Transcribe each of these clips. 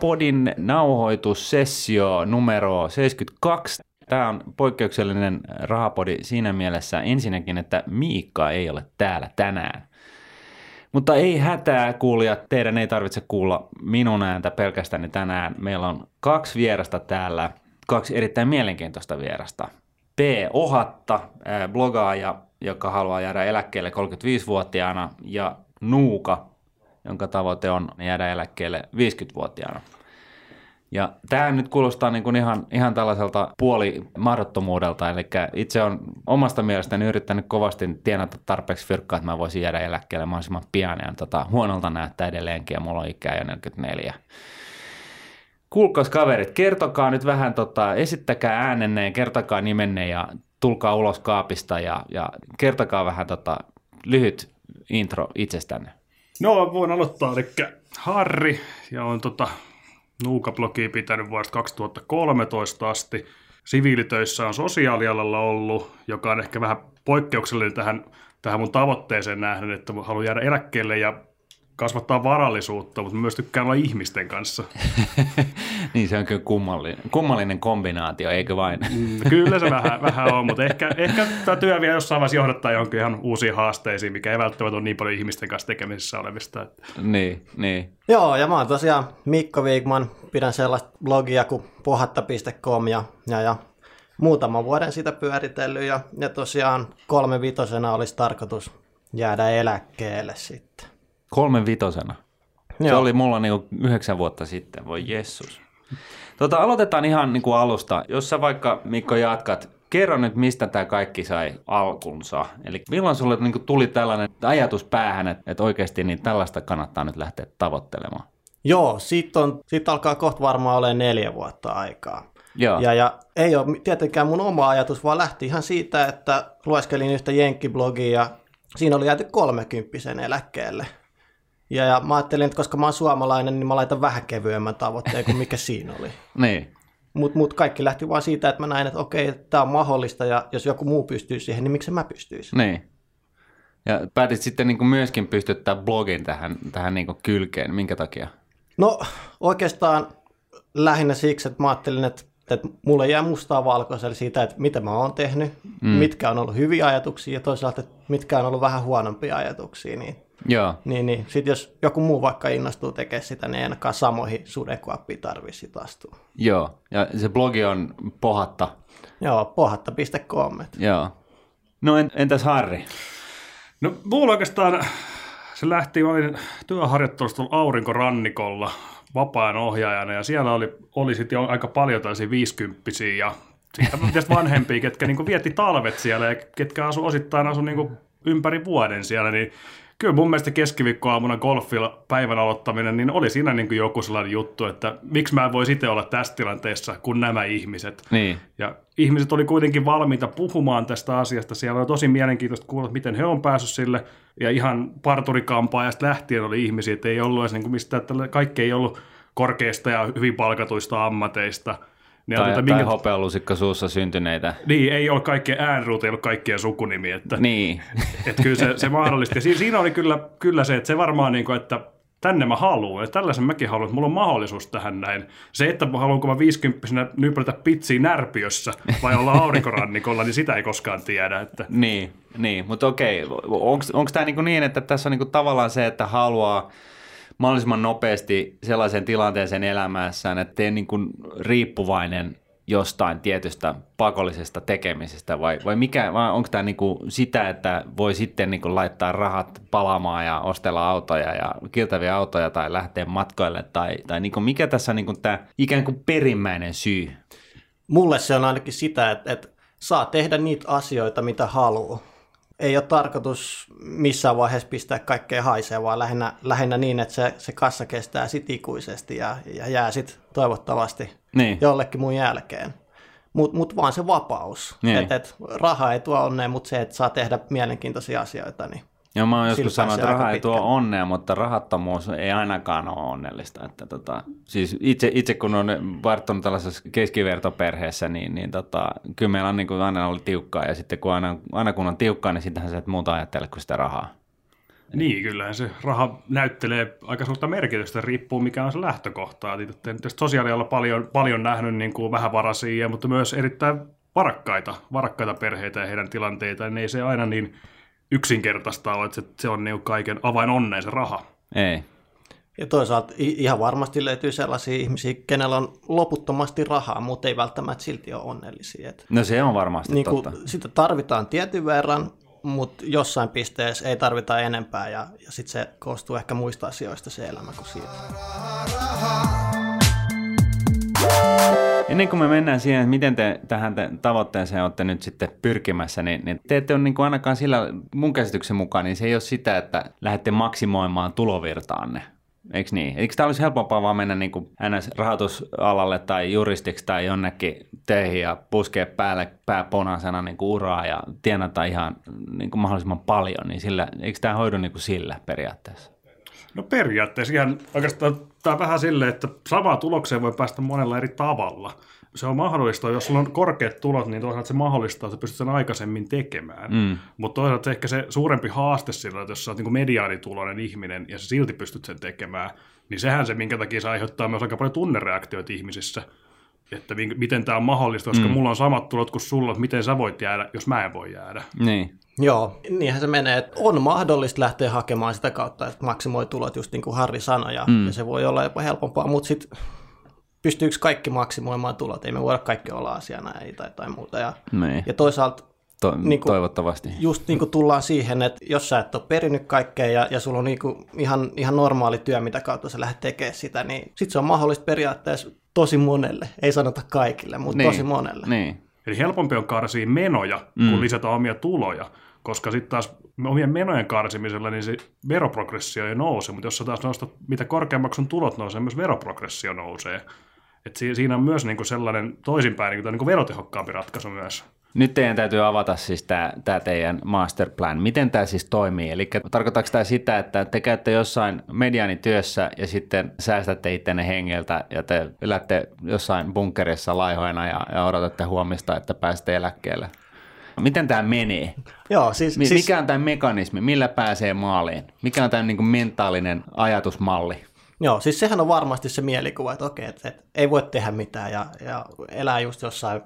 Rahapodin nauhoitussessio numero 72. Tämä on poikkeuksellinen rahapodi siinä mielessä ensinnäkin, että Miikka ei ole täällä tänään. Mutta ei hätää kuulijat, teidän ei tarvitse kuulla minun ääntä pelkästään tänään. Meillä on kaksi vierasta täällä, kaksi erittäin mielenkiintoista vierasta. P. Ohatta, blogaaja, joka haluaa jäädä eläkkeelle 35-vuotiaana, ja Nuuka, jonka tavoite on jäädä eläkkeelle 50-vuotiaana. Ja tämä nyt kuulostaa niin kuin ihan, ihan tällaiselta puoli mahdottomuudelta, eli itse on omasta mielestäni yrittänyt kovasti tienata tarpeeksi fyrkkaa, että mä voisin jäädä eläkkeelle mahdollisimman pian, ja tota, huonolta näyttää edelleenkin, ja mulla on ikää jo 44. Kuulkaas kaverit, kertokaa nyt vähän, tota, esittäkää äänenne ja kertokaa nimenne ja tulkaa ulos kaapista ja, ja kertokaa vähän tota, lyhyt intro itsestänne. No, voin aloittaa, eli Harri, ja on tota, Nuuka-blogia pitänyt vuodesta 2013 asti. Siviilitöissä on sosiaalialalla ollut, joka on ehkä vähän poikkeuksellinen tähän, tähän mun tavoitteeseen nähden, että haluan jäädä eläkkeelle ja kasvattaa varallisuutta, mutta myös tykkään olla ihmisten kanssa. niin se on kyllä kummallinen, kummallinen kombinaatio, eikö vain? Mm, kyllä se vähän, vähän on, mutta ehkä, ehkä tämä työ vielä jossain vaiheessa johdattaa johonkin ihan uusiin haasteisiin, mikä ei välttämättä ole niin paljon ihmisten kanssa tekemisissä olevista. Että. Niin, niin. Joo, ja mä oon tosiaan Mikko Viikman, pidän sellaista blogia kuin pohatta.com ja, ja, ja muutaman vuoden sitä pyöritellyt ja, ja tosiaan kolme vitosena olisi tarkoitus jäädä eläkkeelle sitten. Kolmen vitosena. Joo. Se oli mulla niinku yhdeksän vuotta sitten, voi jessus. Tota, aloitetaan ihan niinku alusta. Jos sä vaikka, Mikko, jatkat, kerro nyt, mistä tämä kaikki sai alkunsa. Eli milloin sulle niinku tuli tällainen ajatus päähän, että, että oikeasti niin tällaista kannattaa nyt lähteä tavoittelemaan? Joo, siitä, on, siitä alkaa kohta varmaan olemaan neljä vuotta aikaa. Joo. Ja, ja ei ole tietenkään mun oma ajatus, vaan lähti ihan siitä, että lueskelin yhtä jenkkiblogia ja siinä oli jääty kolmekymppisen eläkkeelle. Ja, ja mä ajattelin, että koska mä oon suomalainen, niin mä laitan vähän kevyemmän tavoitteen kuin mikä siinä oli. niin. Mutta mut kaikki lähti vaan siitä, että mä näin, että okei, tämä on mahdollista ja jos joku muu pystyy siihen, niin miksi mä pystyisin? Niin. Ja päätit sitten niin kuin myöskin pystyttää blogin tähän, tähän niin kuin kylkeen. Minkä takia? No oikeastaan lähinnä siksi, että mä ajattelin, että, että mulle jää mustaa valkoisella siitä, että mitä mä oon tehnyt, mm. mitkä on ollut hyviä ajatuksia ja toisaalta, että mitkä on ollut vähän huonompia ajatuksia. Niin Joo. Niin, niin. Sitten jos joku muu vaikka innostuu tekemään sitä, niin ei ainakaan samoihin sudenkuoppiin tarvitse astua. Joo, ja se blogi on pohatta. Joo, pohatta.com. Joo. No entäs Harri? No mulla oikeastaan se lähti, mä olin työharjoittelusta aurinkorannikolla vapaan ohjaajana ja siellä oli, oli sitten jo aika paljon tällaisia viisikymppisiä ja sitten vanhempia, ketkä niinku vietti talvet siellä ja ketkä asu, osittain asu niinku ympäri vuoden siellä, niin kyllä mun mielestä keskiviikkoaamuna golfilla päivän aloittaminen, niin oli siinä niin kuin joku sellainen juttu, että miksi mä en voisi itse olla tässä tilanteessa kuin nämä ihmiset. Niin. Ja ihmiset oli kuitenkin valmiita puhumaan tästä asiasta. Siellä oli tosi mielenkiintoista kuulla, miten he on päässyt sille. Ja ihan parturikampaajasta lähtien oli ihmisiä, että ei ollut edes niin kuin mistä, että kaikki ei ollut korkeista ja hyvin palkatuista ammateista – niin tai, tuota, tai minkä... hopealusikka suussa syntyneitä. Niin, ei ole kaikkien äänruut, ei ole kaikkien sukunimi. Että, niin. että kyllä se, se mahdollisesti. Ja siinä oli kyllä, kyllä se, että se varmaan, niin kuin, että tänne mä haluan, että tällaisen mäkin haluan, että mulla on mahdollisuus tähän näin. Se, että haluanko mä 50 nyprätä pitsiä närpiössä vai olla aurinkorannikolla, niin sitä ei koskaan tiedä. Että. Niin, niin, mutta okei, onko tämä niin, niin, että tässä on niin tavallaan se, että haluaa mahdollisimman nopeasti sellaisen tilanteeseen elämässään, että ei niin kuin riippuvainen jostain tietystä pakollisesta tekemisestä vai, vai, mikä, vai onko tämä niinku sitä, että voi sitten niinku laittaa rahat palaamaan ja ostella autoja ja kiltäviä autoja tai lähteä matkoille tai, tai niinku mikä tässä on niinku tämä ikään kuin perimmäinen syy? Mulle se on ainakin sitä, että, että saa tehdä niitä asioita, mitä haluaa ei ole tarkoitus missään vaiheessa pistää kaikkea haisee, vaan lähinnä, lähinnä niin, että se, se kassa kestää sit ikuisesti ja, ja jää sitten toivottavasti niin. jollekin mun jälkeen. Mutta mut vaan se vapaus. Niin. Että et, raha ei tuo onnea, mutta se, että saa tehdä mielenkiintoisia asioita, niin Joo, mä oon joskus sanonut, että raha ei tuo onnea, mutta rahattomuus ei ainakaan ole onnellista. Että tota, siis itse, itse kun on varttunut tällaisessa keskivertoperheessä, niin, niin tota, kyllä meillä on niin kuin aina ollut tiukkaa. Ja sitten kun aina, aina kun on tiukkaa, niin sittenhän se et muuta ajattele kuin sitä rahaa. Niin, kyllähän se raha näyttelee aika suurta merkitystä, riippuu mikä on se lähtökohta. Eli Tietysti sosiaalilla paljon, paljon nähnyt niin kuin vähävaraisia, mutta myös erittäin varakkaita, varakkaita perheitä ja heidän tilanteita, niin ei se aina niin yksinkertaista ole, että se, on niin kaiken avain onneen se raha. Ei. Ja toisaalta ihan varmasti löytyy sellaisia ihmisiä, kenellä on loputtomasti rahaa, mutta ei välttämättä silti ole onnellisia. Et No se on varmasti niin totta. sitä tarvitaan tietyn verran, mutta jossain pisteessä ei tarvita enempää ja, ja sitten se koostuu ehkä muista asioista se elämä kuin siitä. Ennen kuin me mennään siihen, että miten te tähän te tavoitteeseen olette nyt sitten pyrkimässä, niin, niin te ette ole niin kuin ainakaan sillä mun käsityksen mukaan, niin se ei ole sitä, että lähdette maksimoimaan tulovirtaanne. Eikö niin? Eikö tämä olisi helpompaa vaan mennä niin NS-rahoitusalalle tai juristiksi tai jonnekin töihin ja puskea päälle pääpunaisena niin kuin uraa ja tienata ihan niin kuin mahdollisimman paljon, niin sillä, eikö tämä hoidu niin kuin sillä periaatteessa? No periaatteessa ihan oikeastaan tämä vähän silleen, että samaan tulokseen voi päästä monella eri tavalla. Se on mahdollista, jos sulla on korkeat tulot, niin toisaalta se mahdollistaa, että pystyt sen aikaisemmin tekemään. Mm. Mutta toisaalta ehkä se suurempi haaste sillä, että jos sä oot niin mediaanituloinen ihminen ja sä silti pystyt sen tekemään, niin sehän se, minkä takia se aiheuttaa myös aika paljon tunnereaktioita ihmisissä. Että miten tämä on mahdollista, koska mm. mulla on samat tulot kuin sulla, että miten sä voit jäädä, jos mä en voi jäädä. Niin. Joo, niinhän se menee, että on mahdollista lähteä hakemaan sitä kautta, että maksimoi tulot just niin kuin Harri sanoi, ja, mm. ja se voi olla jopa helpompaa, mutta sitten pystyykö kaikki maksimoimaan tulot? Ei me voida kaikki olla asianajia tai, tai muuta. Ja, Niin. ja toisaalta To- Niin kuin- toivottavasti. just niin kuin tullaan siihen, että jos sä et ole perinyt kaikkea ja, ja sulla on niin kuin ihan, ihan normaali työ, mitä kautta sä lähdet tekemään sitä, niin sit se on mahdollista periaatteessa tosi monelle. Ei sanota kaikille, mutta Niin. tosi monelle. Niin. Eli helpompi on karsia menoja, mm. kun lisätä omia tuloja, koska sitten taas omien menojen karsimisella niin se veroprogressio ei nouse, mutta jos sä taas nostat, mitä korkeammaksi sun tulot nousee, myös veroprogressio nousee. Et si- siinä on myös niinku sellainen toisinpäin niinku, niinku verotehokkaampi ratkaisu myös. Nyt teidän täytyy avata siis tämä, teidän masterplan. Miten tämä siis toimii? Eli tarkoittaako tämä sitä, että te käytte jossain mediaanityössä ja sitten säästätte ittenne hengeltä ja te elätte jossain bunkerissa laihoina ja, ja odotatte huomista, että pääsette eläkkeelle? Miten tämä menee? Joo, siis, Mi- siis Mikä on tämä mekanismi? Millä pääsee maaliin? Mikä on tämä niin mentaalinen ajatusmalli? Joo, siis sehän on varmasti se mielikuva, että okei, että, että ei voi tehdä mitään ja, ja elää just jossain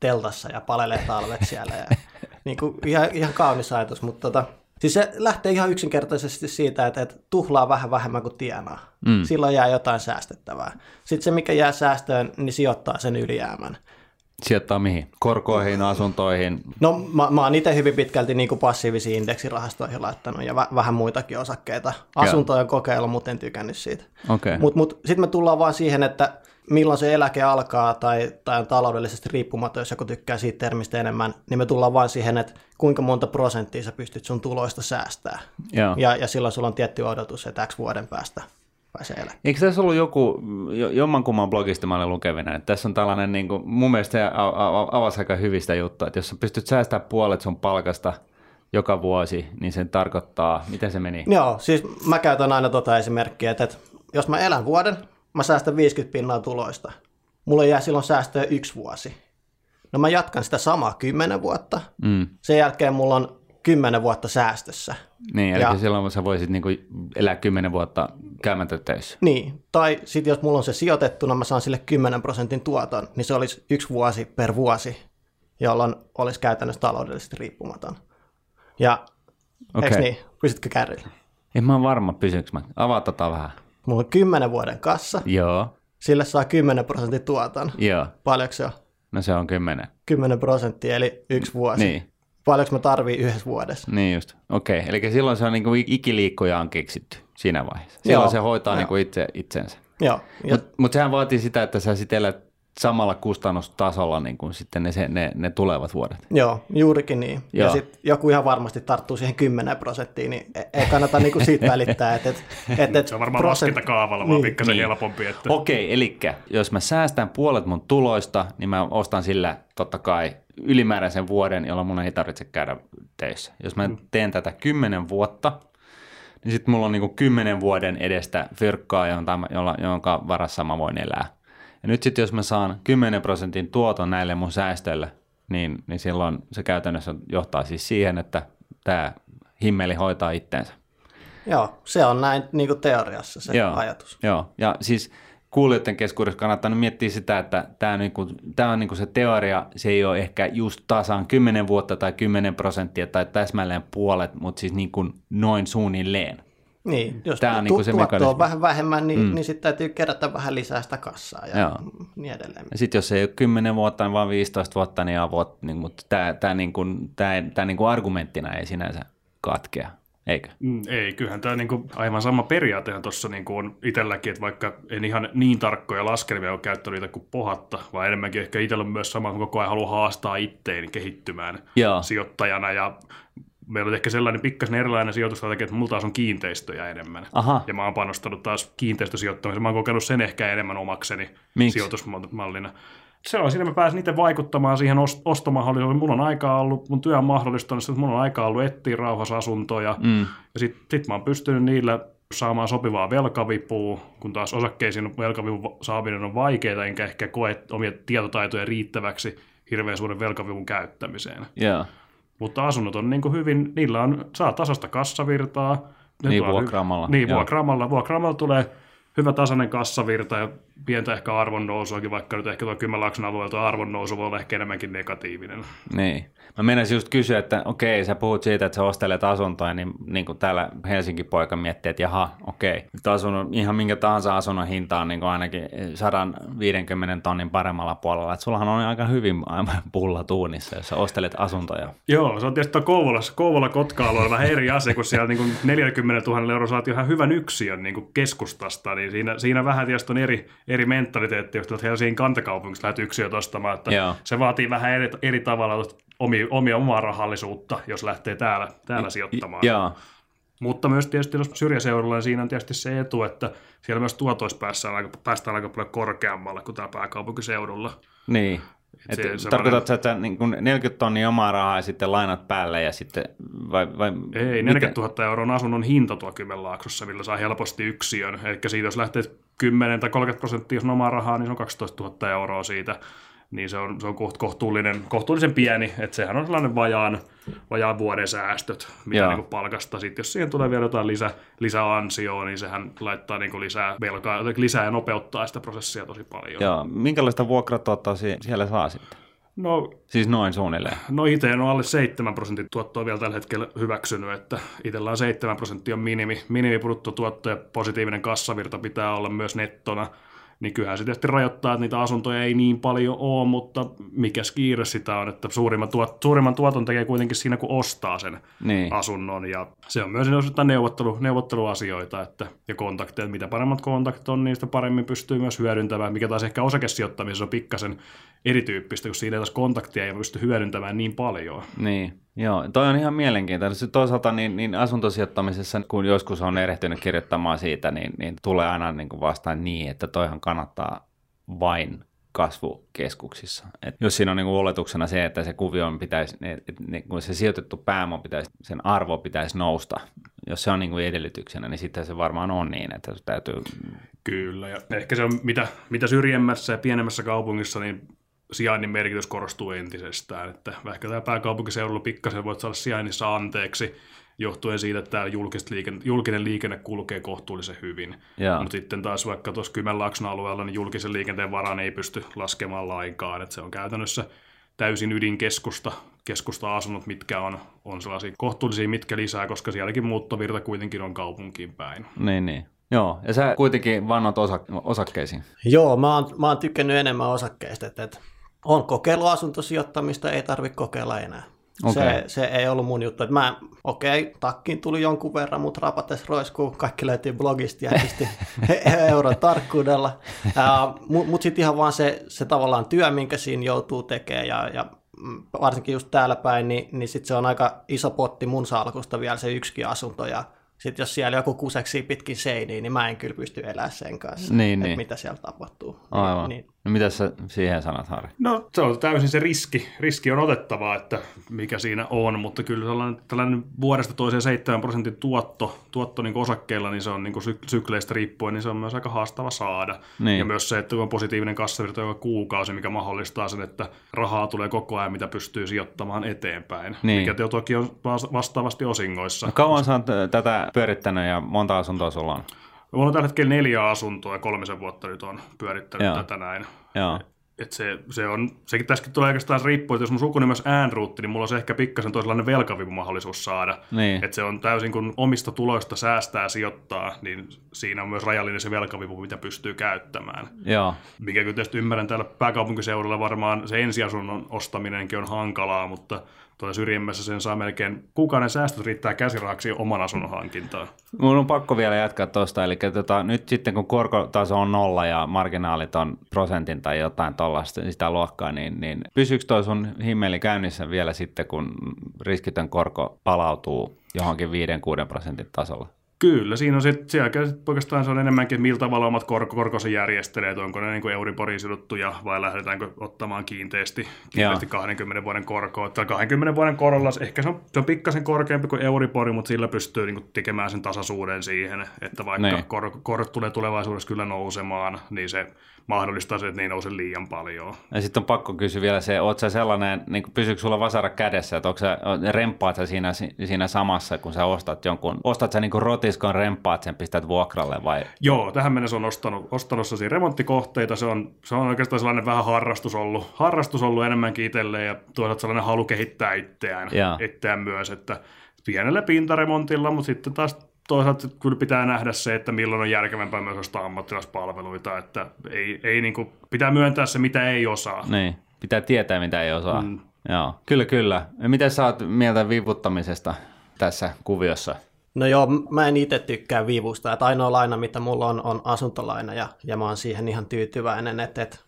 teltassa ja palelee talvet siellä. Ja, niin kuin, ihan, ihan kaunis ajatus, mutta tota, siis se lähtee ihan yksinkertaisesti siitä, että, että tuhlaa vähän vähemmän kuin tienaa. Mm. Silloin jää jotain säästettävää. Sitten se, mikä jää säästöön, niin sijoittaa sen ylijäämän. Sijoittaa mihin? Korkoihin, asuntoihin? No mä, mä oon itse hyvin pitkälti niin kuin passiivisiin indeksirahastoihin laittanut ja vä, vähän muitakin osakkeita. Asuntoja on kokeillut, mutta en tykännyt siitä. Okei. Mutta mut, sitten me tullaan vaan siihen, että milloin se eläke alkaa tai, tai on taloudellisesti riippumaton, jos joku tykkää siitä termistä enemmän, niin me tullaan vaan siihen, että kuinka monta prosenttia sä pystyt sun tuloista säästää. Joo. Ja, ja silloin sulla on tietty odotus, että X vuoden päästä pääsee eläkkeelle. Eikö tässä ollut joku, jo- jommankumman blogista mä olin lukevina, että tässä on tällainen, niin kuin, mun mielestä avasi aika hyvistä juttua, että jos sä pystyt säästämään puolet sun palkasta joka vuosi, niin se tarkoittaa, miten se meni? Joo, siis mä käytän aina tota esimerkkiä, että, että jos mä elän vuoden, mä säästän 50 pinnaa tuloista. Mulla jää silloin säästöä yksi vuosi. No mä jatkan sitä samaa 10 vuotta. Mm. Sen jälkeen mulla on 10 vuotta säästössä. Niin, eli Ja- silloin sä voisit niin kuin, elää kymmenen vuotta käymättä töissä. Niin, tai sitten jos mulla on se sijoitettuna, mä saan sille 10 prosentin tuoton, niin se olisi yksi vuosi per vuosi, jolloin olisi käytännössä taloudellisesti riippumaton. Ja okay. Okei. niin, pysytkö kärryllä? En mä ole varma, pysynkö mä. Avaa tota vähän. Mulla on 10 vuoden kassa, Joo, sille saa 10 prosentin tuoton. joo. Paljonko se on? No se on kymmenen. 10 prosenttia, eli yksi vuosi. Niin, Paljonko mä tarvii yhdessä vuodessa? niin just. Okei, eli silloin se on niin kuin ikiliikkuja on keksitty siinä vaiheessa. Silloin Joo, se hoitaa joo. niin kuin itse, itsensä. Joo, Mutta mut sehän vaatii sitä, että sä sitten elät samalla kustannustasolla niin kuin sitten ne, ne, ne tulevat vuodet. joo juurikin niin. Joo. Ja sitten joku ihan varmasti tarttuu siihen 10 prosenttiin, niin e- ei kannata niinku siitä välittää. Että, et, et, et Se on varmaan prosent- laskentakaavalla vaan Niin. pikkasen Niin. helpompi. Että... Okei, eli jos mä säästän puolet mun tuloista, niin mä ostan sillä totta kai ylimääräisen vuoden, jolloin mun ei tarvitse käydä töissä. Jos mä teen tätä kymmenen vuotta, niin sitten mulla on niinku kymmenen vuoden edestä fyrkkaa, jonka varassa mä voin elää. Ja nyt sitten jos mä saan 10 prosentin tuoton näille mun säästöille, niin, niin silloin se käytännössä johtaa siis siihen, että tämä himmeli hoitaa itteensä. Joo, se on näin niin kuin teoriassa se Joo, ajatus. Joo, ja siis kuulijoiden keskuudessa kannattaa nyt miettiä sitä, että tämä, niinku, tämä on niinku se teoria, se ei ole ehkä just tasan 10 vuotta tai 10 prosenttia tai täsmälleen puolet, mutta siis niinku noin suunnilleen. Niin, jos Tää on niinku se mekanismi. on vähän vähemmän, niin, mm. niin sitten täytyy kerätä vähän lisää sitä kassaa ja Joo. niin edelleen. Ja sitten jos ei ole 10 vuotta, vaan 15 vuotta, niin avot, niin, mutta tämä, tämä, niinku, tämä, tämä niinku argumenttina ei sinänsä katkea, eikö? Mm, Ei, kyllähän tämä niinku, aivan sama periaatehan tuossa niinku on itselläkin, että vaikka en ihan niin tarkkoja laskelmia ole käyttänyt niitä kuin pohatta, vaan enemmänkin ehkä itsellä on myös sama, kun koko ajan haluaa haastaa itteeni kehittymään Joo. sijoittajana ja meillä on ehkä sellainen pikkasen erilainen sijoitustrategia, että mulla taas on kiinteistöjä enemmän. Aha. Ja mä oon panostanut taas kiinteistösijoittamiseen. Mä oon kokenut sen ehkä enemmän omakseni Miksi? sijoitusmallina. Se on siinä, mä pääsin itse vaikuttamaan siihen ost- ostomahdollisuuteen. Mulla on aikaa ollut, mun työ on mahdollistanut, että mulla on aikaa ollut etsiä rauhassa asuntoja. Mm. Ja sitten sit mä oon pystynyt niillä saamaan sopivaa velkavipua, kun taas osakkeisiin velkavivun saaminen on vaikeaa, enkä ehkä koe omia tietotaitoja riittäväksi hirveän suuren velkavivun käyttämiseen. Joo. Mutta asunnot on niin kuin hyvin, niillä on, saa tasasta kassavirtaa. Ne Niin, vuokraamalla, Niin, joo. vuokraamalla. Vuokraamalla tulee hyvä tasainen kassavirta ja pientä ehkä arvonnousuakin, vaikka nyt ehkä tuo Kymenlaakson alueelta arvonnousu voi olla ehkä enemmänkin negatiivinen. Niin. Mä menisin just kysyä, että okei, sä puhut siitä, että sä ostelet asuntoa, niin, niin kuin täällä Helsinki poika miettii, että jaha, okei, nyt asunnon, ihan minkä tahansa asunnon hinta on niin kuin ainakin 150 tonnin paremmalla puolella, että sullahan on aika hyvin aivan pulla tuunissa, jos sä ostelet asuntoja. Joo, se on tietysti Kouvolassa, Kouvola kotka on vähän eri asia, kun siellä niin kuin 40 000 euroa saat ihan hyvän yksiön niin kuin keskustasta, niin siinä, siinä vähän tietysti on eri, eri mentaliteetti, jos tulet Helsingin kantakaupungista lähdet yksiöt ostamaan, että Joo. se vaatii vähän eri, eri tavalla omia, omia omaa rahallisuutta, jos lähtee täällä, täällä sijoittamaan. Joo, Mutta myös tietysti jos syrjäseudulla, niin siinä on tietysti se etu, että siellä myös aika, päästään aika paljon korkeammalle kuin täällä pääkaupunkiseudulla. niin. Et se- se, semmoinen- tarkoitatko, että niin kuin 40 tonnia omaa rahaa ja sitten lainat päälle ja sitten, vai, vai Ei, miten? 40 000 euroa on asunnon hinta tuo Kymenlaaksossa, millä saa helposti yksiön. Eli siitä jos lähtee 10 tai 30 prosenttia, jos on omaa rahaa, niin se on 12 000 euroa siitä. Niin se on, se on koht- kohtuullinen, kohtuullisen pieni, että sehän on sellainen vajaan, vajaan vuoden säästöt, mitä niin kuin palkasta. Sitten jos siihen tulee vielä jotain lisä, lisäansioa, niin sehän laittaa niin kuin lisää velkaa, lisää ja nopeuttaa sitä prosessia tosi paljon. Joo, minkälaista vuokratuottoa sie- siellä saa sitten? No Siis noin suunnilleen. No itse en ole alle 7 prosentin tuottoa vielä tällä hetkellä hyväksynyt, että itsellä on 7 prosenttia on minimi, minimibruttotuotto ja positiivinen kassavirta pitää olla myös nettona. Niin kyllähän se tietysti rajoittaa, että niitä asuntoja ei niin paljon ole, mutta mikä kiire sitä on, että suurimman, tuot, suurimman tuoton tekee kuitenkin siinä, kun ostaa sen Niin. asunnon. Ja se on myös osittain neuvottelu, neuvotteluasioita että, ja kontakteja. Mitä paremmat kontaktit on, niin sitä paremmin pystyy myös hyödyntämään, mikä taas ehkä osakesijoittamisessa on pikkasen erityyppistä, kun siinä taas kontaktia ei pysty hyödyntämään niin paljon. Niin, joo. Toi on ihan mielenkiintoista. Sitten Toisaalta niin, niin asuntosijoittamisessa, kun joskus on erehtynyt kirjoittamaan siitä, niin, niin tulee aina niin kuin vastaan niin, että toihan kannattaa vain kasvukeskuksissa. Et jos siinä on niin kuin oletuksena se, että se kuvio pitäisi, niin kuin se sijoitettu pääoma pitäisi, sen arvo pitäisi nousta, jos se on niin kuin edellytyksenä, niin sitten se varmaan on niin, että se täytyy, Kyllä, ja ehkä se on mitä, mitä syrjemmässä ja pienemmässä kaupungissa, niin sijainnin merkitys korostuu entisestään. Että vaikka tämä pääkaupunkiseudulla pikkasen voit saada sijainnissa anteeksi, johtuen siitä, että täällä liikenne, julkinen liikenne kulkee kohtuullisen hyvin. Joo. Mutta sitten taas vaikka tuossa Kymenlaakson alueella, niin julkisen liikenteen varaan ei pysty laskemaan lainkaan. Että se on käytännössä täysin ydinkeskusta, keskusta-asunnot, mitkä on, on sellaisia kohtuullisia, mitkä lisää, koska sielläkin muuttovirta kuitenkin on kaupunkiin päin. niin niin. Joo, ja sä kuitenkin vannot osa, osakkeisiin. Joo, mä oon, mä oon tykännyt enemmän osakkeista, että, että on kokeillut asuntosijoittamista, ei tarvitse kokeilla enää. Okei. Se, se ei ollut mun juttu. Mä, okei, okay, takkiin tuli jonkun verran, mutta rapates roiskuu, kaikki löytyy blogista ja pisti euron tarkkuudella. Mutta mut sitten ihan vaan se, se tavallaan työ, minkä siinä joutuu tekemään ja, ja varsinkin just täällä päin, niin, niin sitten se on aika iso potti mun salkusta vielä se yksikin asunto ja sitten jos siellä joku kuseksii pitkin seiniä, niin mä en kyllä pysty elämään sen kanssa, Niin, että niin. mitä siellä tapahtuu. Aivan, Niin, No mitä sä siihen sanat, Harri? No se on täysin se riski. Riski on otettavaa, että mikä siinä on, mutta kyllä tällainen, tällainen vuodesta toiseen 7 prosentin tuotto, tuotto niin osakkeilla, niin se on niin syk- sykleistä riippuen, niin se on myös aika haastava saada. Niin. Ja myös se, että on positiivinen kassavirta joka kuukausi, mikä mahdollistaa sen, että rahaa tulee koko ajan, mitä pystyy sijoittamaan eteenpäin. Niin. Mikä toki on vas- vastaavasti osingoissa. No kauan sä oot tätä pyörittänyt ja monta asuntoa sulla on? Mulla on tällä hetkellä neljä asuntoa ja kolmisen vuotta nyt on pyörittänyt Joo. tätä näin. Joo. Et se, se on, sekin tässäkin tulee oikeastaan riippuu, että jos mun sukunimi on Äänruutti, niin mulla on se ehkä pikkasen toisenlainen velkavipumahdollisuus saada. Niin. Et se on täysin, kun omista tuloista säästää sijoittaa, niin siinä on myös rajallinen se velkavipu, mitä pystyy käyttämään. Joo. Mikä kyllä tietysti ymmärrän täällä pääkaupunkiseudulla varmaan se ensiasunnon ostaminenkin on hankalaa, mutta tuolla syrjemmässä sen saa melkein, kuukauden säästöt riittää käsirahaksi oman asunnon hankintaan. Mun on pakko vielä jatkaa tuosta, eli tota, nyt sitten kun korkotaso on nolla ja marginaalit on prosentin tai jotain tuollaista sitä luokkaa, niin, niin pysyykö toi sun himmeli käynnissä vielä sitten, kun riskitön korko palautuu johonkin 5-6 prosentin tasolla? Kyllä, siinä on sitten, siellä sit oikeastaan se on enemmänkin, että millä tavalla omat korko, korkosi järjestelee, että onko ne niin kuin Euriboriin sidottuja vai lähdetäänkö ottamaan kiinteästi, kiinteästi 20 vuoden korkoa. Tai 20 vuoden korolla ehkä se on, se on pikkasen korkeampi kuin Euribori, mutta sillä pystyy niin kuin tekemään sen tasaisuuden siihen, että vaikka Niin. korko, korot tulee tulevaisuudessa kyllä nousemaan, niin se mahdollistaa se, että ne ei nouse liian paljon. Ja sitten on pakko kysyä vielä se, oot sä sellainen, niin pysyykö sulla vasara kädessä, että onko sä, remppaat sä siinä, siinä samassa, kun sä ostat jonkun, ostat sä niin rotiskon, remppaat sen, pistät vuokralle vai? Joo, tähän mennessä on ostanut, ostanut sellaisia remonttikohteita. Se on, se on oikeastaan sellainen vähän harrastus ollut, harrastus ollut enemmänkin itselleen ja toisaalta sellainen halu kehittää itseään, itseään myös, että pienellä pintaremontilla, mutta sitten taas toisaalta kyllä pitää nähdä se, että milloin on järkevämpää myös ostaa ammattilaispalveluita, että ei, ei niin kuin, pitää myöntää se, mitä ei osaa. Niin, pitää tietää, mitä ei osaa. Mm. Joo, kyllä, kyllä. Ja miten sä oot mieltä vivuttamisesta tässä kuviossa? No joo, mä en itse tykkää vivusta, että ainoa laina, mitä mulla on, on asuntolaina ja, ja mä oon siihen ihan tyytyväinen, että, että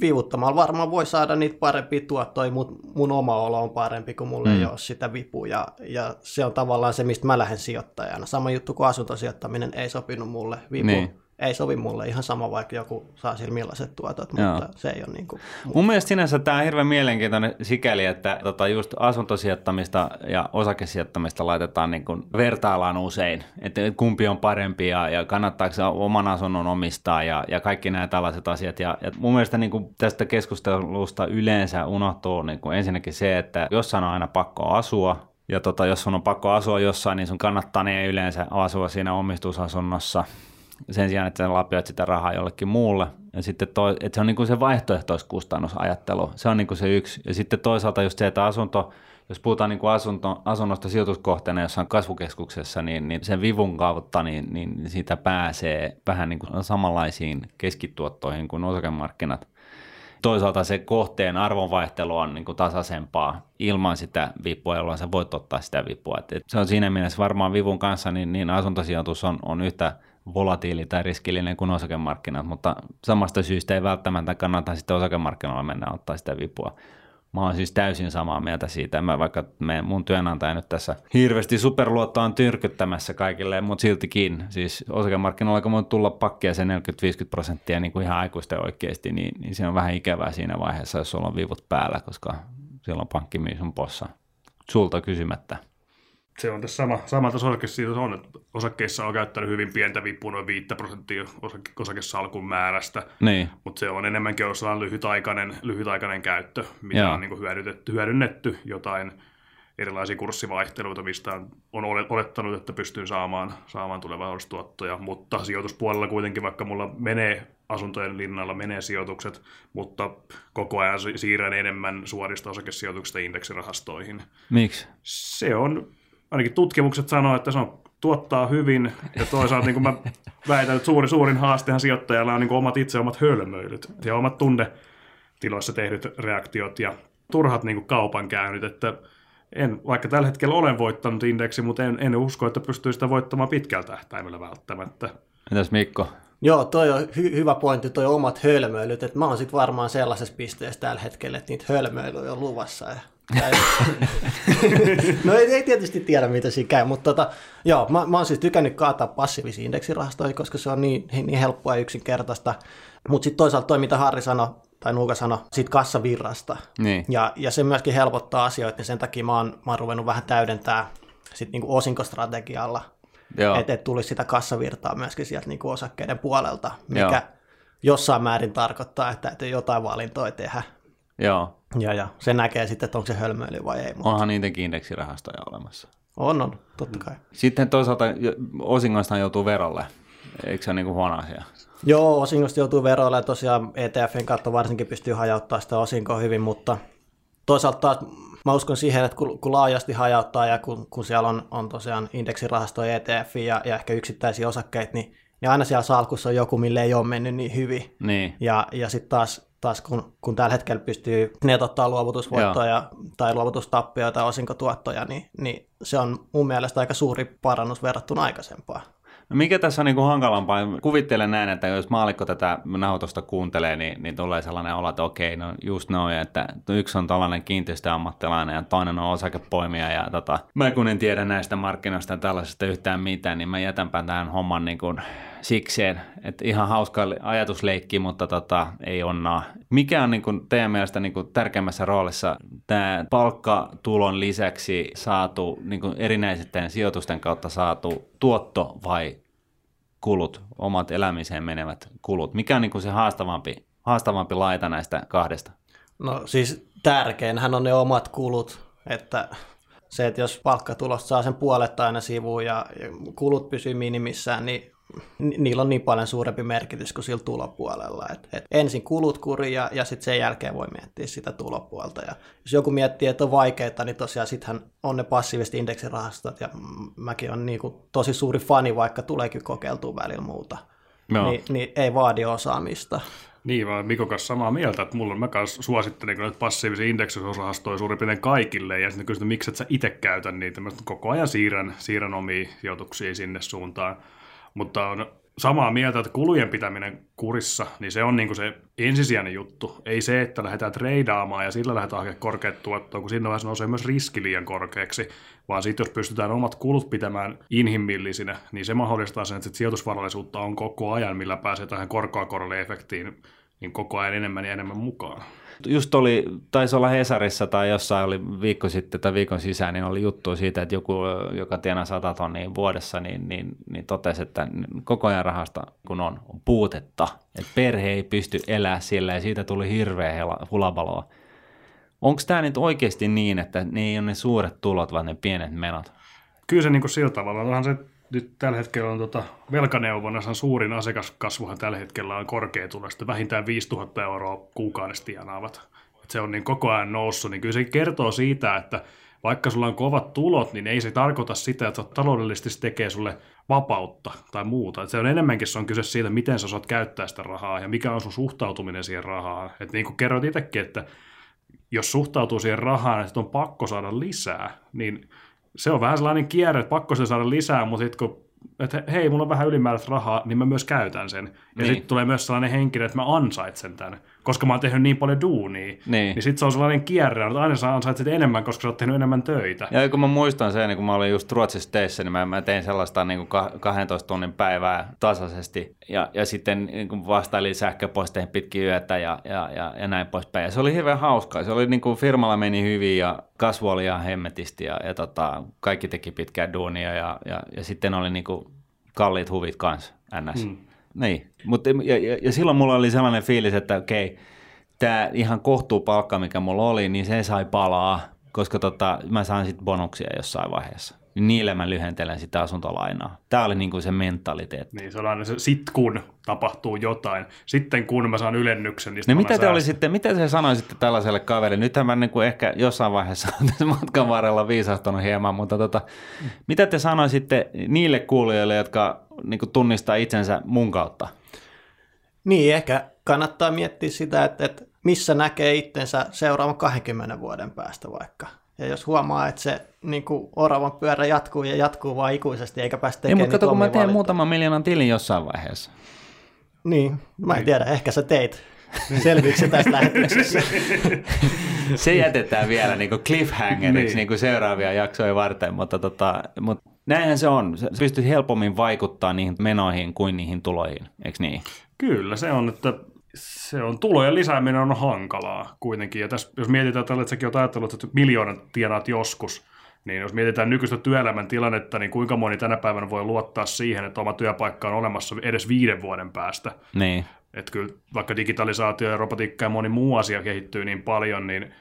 vivuttamalla varmaan voi saada niitä parempia tuottoja, mutta mun oma olo on parempi, kun mulla mm. ei ole sitä vipua ja, ja se on tavallaan se, mistä mä lähden sijoittajana. Sama juttu kuin asuntosijoittaminen ei sopinut mulle, vipu Niin. Ei sovi mulle ihan sama, vaikka joku saa sillä millaiset tuotot, Joo. mutta se ei ole niin kuin... Mun mielestä sinänsä tämä on hirveän mielenkiintoinen sikäli, että tota, just asuntosijoittamista ja osakesijoittamista laitetaan niin kuin vertaillaan usein, että kumpi on parempi ja, ja kannattaako se oman asunnon omistaa ja, ja kaikki nämä tällaiset asiat. Ja, ja mun mielestä niin kuin tästä keskustelusta yleensä unohtuu niin kuin ensinnäkin se, että jossain on aina pakko asua, ja tota, jos sun on pakko asua jossain, niin sun kannattaa niin yleensä asua siinä omistusasunnossa sen sijaan, että lapioit sitä rahaa jollekin muulle. Ja sitten toi, että se on niinku se vaihtoehtoiskustannusajattelu. Se on niinku se yksi. Ja sitten toisaalta just se, että asunto, jos puhutaan niinku asunto, asunnosta sijoituskohteena jossain kasvukeskuksessa, niin, niin sen vivun kautta niin, niin siitä pääsee vähän niinku samanlaisiin keskituottoihin kuin osakemarkkinat. Toisaalta se kohteen arvonvaihtelu on niin kuin tasaisempaa ilman sitä vipua, jolloin sä voit ottaa sitä vipua. Et se on siinä mielessä varmaan vivun kanssa, niin, niin asuntosijoitus on, on yhtä volatiili tai riskillinen kuin osakemarkkinat, mutta samasta syystä ei välttämättä kannata sitten osakemarkkinoilla mennä ottaa sitä vipua. Mä oon siis täysin samaa mieltä siitä, mä vaikka me, mun työnantaja nyt tässä hirveästi superluottoa on tyrkyttämässä kaikille, mutta siltikin, siis osakemarkkinoilla kun voi tulla pakkia se 40-50 prosenttia niin kuin ihan aikuisten oikeasti, niin, niin se on vähän ikävää siinä vaiheessa, jos sulla on vivut päällä, koska silloin pankki myy sun possa sulta kysymättä. Se on tässä sama, sama tässä osakkeessa on, että osakkeissa on käyttänyt hyvin pientä vipua, noin 5 prosenttia osake, osakesalkun määrästä, Niin, mutta se on enemmänkin ollut sellainen lyhytaikainen, lyhytaikainen käyttö, mitä Joo. on niin hyödynnetty, hyödynnetty jotain erilaisia kurssivaihteluita, mistä on, on ole- olettanut, että pystyy saamaan, saamaan tulevaisuustuottoja, mutta sijoituspuolella kuitenkin, vaikka mulla menee asuntojen linnalla menee sijoitukset, mutta koko ajan si- siirrän enemmän suorista osakesijoituksista indeksirahastoihin. miksi? Se on, ainakin tutkimukset sanoo, että se on, tuottaa hyvin, ja toisaalta niin kuin mä väitän, että suuri, suurin haastehan sijoittajalla on niin kuin omat itse omat hölmöilyt ja omat tunnetiloissa tehdyt reaktiot ja turhat niin kuin kaupankäynnit, että en, vaikka tällä hetkellä olen voittanut indeksi, mutta en, en usko, että pystyy sitä voittamaan pitkällä tähtäimellä välttämättä. Entäs Mikko? Joo, toi on hy- hyvä pointti, toi omat hölmöilyt, että mä oon sitten varmaan sellaisessa pisteessä tällä hetkellä, että niitä hölmöilyjä on luvassa. Ja no ei, ei, tietysti tiedä, mitä siinä käy, mutta tota, joo, mä, mä oon siis tykännyt kaataa passiivisia indeksirahastoja, koska se on niin, niin helppoa ja yksinkertaista. Mutta sitten toisaalta toi, mitä Harri sanoi, tai Nuuka sanoi, siitä kassavirrasta. Niin. Ja, ja se myöskin helpottaa asioita, niin sen takia mä oon, mä oon ruvennut vähän täydentää sit niinku osinkostrategialla, että et tulisi sitä kassavirtaa myöskin sieltä niinku osakkeiden puolelta, mikä Joo. jossain määrin tarkoittaa, että täytyy jotain valintoja tehdä. Joo. Ja, ja se näkee sitten, että onko se hölmöily vai ei. Mutta... Onhan niidenkin indeksirahastoja olemassa. On, on, totta kai. Sitten toisaalta osingoista joutuu verolle. Eikö se ole niin kuin huono asia? Joo, osingosta joutuu veroille ja tosiaan ETFin kautta varsinkin pystyy hajauttamaan sitä osinkoa hyvin, mutta toisaalta taas mä uskon siihen, että kun, kun laajasti hajauttaa ja kun, kun siellä on, on tosiaan indeksirahastoja, ETF ja, ja ehkä yksittäisiä osakkeita, niin, niin aina siellä salkussa on joku, mille ei ole mennyt niin hyvin. Niin. Ja, ja sitten taas, taas kun, kun tällä hetkellä pystyy netottaa luovutusvoittoja tai luovutustappioita tai osinkotuottoja, niin, niin se on mun mielestä aika suuri parannus verrattuna aikaisempaan. No mikä tässä on niin kuin hankalampaa? Kuvittelen näin, että jos maalikko tätä nauhoitusta kuuntelee, niin, niin tulee sellainen olo, että okei, no just noin, että yksi on tällainen kiinteistöammattilainen ja toinen on osakepoimija ja tota, mä kun en tiedä näistä markkinoista ja tällaisesta yhtään mitään, niin mä jätänpä tämän homman niin kuin sikseen, että ihan hauska ajatusleikki, mutta tota, ei onnaa. Mikä on niin kuin teidän mielestä niin kuin tärkeimmässä roolissa tämä palkkatulon lisäksi saatu niin kuin erinäisten sijoitusten kautta saatu tuotto vai kulut, omat elämiseen menevät kulut? Mikä on niin kuin se haastavampi, haastavampi laita näistä kahdesta? No siis tärkeinhän on ne omat kulut, että se, että jos palkkatulosta saa sen puolet aina sivuun ja kulut pysyy minimissään, niin niillä on niin paljon suurempi merkitys kuin sillä tulopuolella. Et, et ensin kulut kuri ja, ja sitten sen jälkeen voi miettiä sitä tulopuolta. Ja jos joku miettii, että on vaikeaa, niin tosiaan sittenhän on ne passiiviset indeksirahastot ja mäkin on niinku tosi suuri fani, vaikka tuleekin kokeiltua välillä muuta. No. Ni, niin ei vaadi osaamista. Niin, vaan Mikon kanssa samaa mieltä, että mulla mä kanssa suosittelen kyllä passiivisia indeksirahastoja suurin piirtein kaikille, ja sitten kysyn, miksi et sä itse käytä niitä. Mä koko ajan siirrän, siirrän omia sijoituksia sinne suuntaan mutta on samaa mieltä, että kulujen pitäminen kurissa, niin se on niin kuin se ensisijainen juttu. Ei se, että lähdetään treidaamaan ja sillä lähdetään hakemaan korkeat tuottoa, kun siinä vaiheessa nousee myös riski liian korkeaksi, vaan sitten jos pystytään omat kulut pitämään inhimillisinä, niin se mahdollistaa sen, että sijoitusvarallisuutta on koko ajan, millä pääsee tähän korkoa efektiin niin koko ajan enemmän ja enemmän mukaan. Just oli, taisi olla Hesarissa tai jossain oli viikko sitten tai viikon sisään, niin oli juttu siitä, että joku, joka tienaa 100 tonnia vuodessa, niin, niin, niin totesi, että koko ajan rahasta kun on, on puutetta, että perhe ei pysty elämään sillä ja siitä tuli hirveä hulabaloa. Onko tämä nyt oikeasti niin, että ne ei ole ne suuret tulot, vaan ne pienet menot? Kyllä se niin kuin sillä tavalla. Onhan se nyt tällä hetkellä on tota, velkaneuvonnassa suurin asiakaskasvuhan tällä hetkellä on korkeatulosta, vähintään 5000 euroa kuukaudessa tienaavat. Et se on niin koko ajan noussut, niin kyllä se kertoo siitä, että vaikka sulla on kovat tulot, niin ei se tarkoita sitä, että taloudellisesti se tekee sulle vapautta tai muuta. Et se on enemmänkin se on kyse siitä, miten sä osaat käyttää sitä rahaa ja mikä on sun suhtautuminen siihen rahaan. Et niin kuin kerroit itsekin, että jos suhtautuu siihen rahaan, että on pakko saada lisää, niin se on vähän sellainen kierre, että pakko se saada lisää, mutta sitten kun että hei, mulla on vähän ylimääräistä rahaa, niin mä myös käytän sen. Ja niin. sitten tulee myös sellainen henkilö, että mä ansaitsen tämän koska mä oon tehnyt niin paljon duunia, niin, niin sit se on sellainen kierre, että aina sä ansaitset enemmän, koska sä oot tehnyt enemmän töitä. Ja kun mä muistan sen, niin kun mä olin just Ruotsissa teissä, niin mä, mä tein sellaista niin kuin 12 tunnin päivää tasaisesti ja, ja sitten niin kuin vastailin sähköposteihin pitkin yötä ja, ja, ja, ja näin poispäin. Ja se oli hyvin hauskaa. Se oli niin kuin firmalla meni hyvin ja kasvu oli ihan hemmetisti ja, ja tota, kaikki teki pitkää duunia ja, ja, ja sitten oli niin kuin kalliit huvit kanssa ns. Hmm. Niin, mutta ja, ja, ja silloin mulla oli sellainen fiilis, että okei, tämä ihan kohtuupalkka, mikä mulla oli, niin se sai palaa, koska tota, mä saan sitten bonuksia jossain vaiheessa. Niille mä lyhentelen sitä asuntolainaa. Tämä oli niinku se mentaliteetti. Niin, se on aina se sit kun tapahtuu jotain. Sitten kun mä saan ylennyksen, niin no mitä te oli sitten, mitä te sanoisitte tällaiselle kaverille? Nythän mä niinku ehkä jossain vaiheessa tässä matkan varrella viisahtunut hieman, mutta tota, mitä te sanoisitte niille kuulijoille, jotka niinku tunnistaa itsensä mun kautta? Niin, ehkä kannattaa miettiä sitä, että, että missä näkee itsensä seuraavan 20 vuoden päästä vaikka. Ja jos huomaa, että se niin kuin oravan pyörä jatkuu ja jatkuu vaan ikuisesti, eikä päästä tekemään Ei, mutta kato, kun mä teen valintoja. muutaman miljoonan tilin jossain vaiheessa. Niin, mä en niin. tiedä, ehkä sä teit. Selviikö se tässä lähetyksessä? se jätetään vielä niin kuin cliffhangeriksi Niin. niin kuin seuraavia jaksoja varten, mutta, tota, mutta näinhän se on. Sä pystyt helpommin vaikuttaa niihin menoihin kuin niihin tuloihin, eikö niin? Kyllä, se on, että se on tulojen lisääminen on hankalaa kuitenkin. Ja tässä, jos mietitään tällä, että säkin olet ajatellut, että miljoonan tienaat joskus, niin jos mietitään nykyistä työelämän tilannetta, niin kuinka moni tänä päivänä voi luottaa siihen, että oma työpaikka on olemassa edes viiden vuoden päästä. Niin. Että kyllä vaikka digitalisaatio ja robotiikka ja moni muu asia kehittyy niin paljon, niin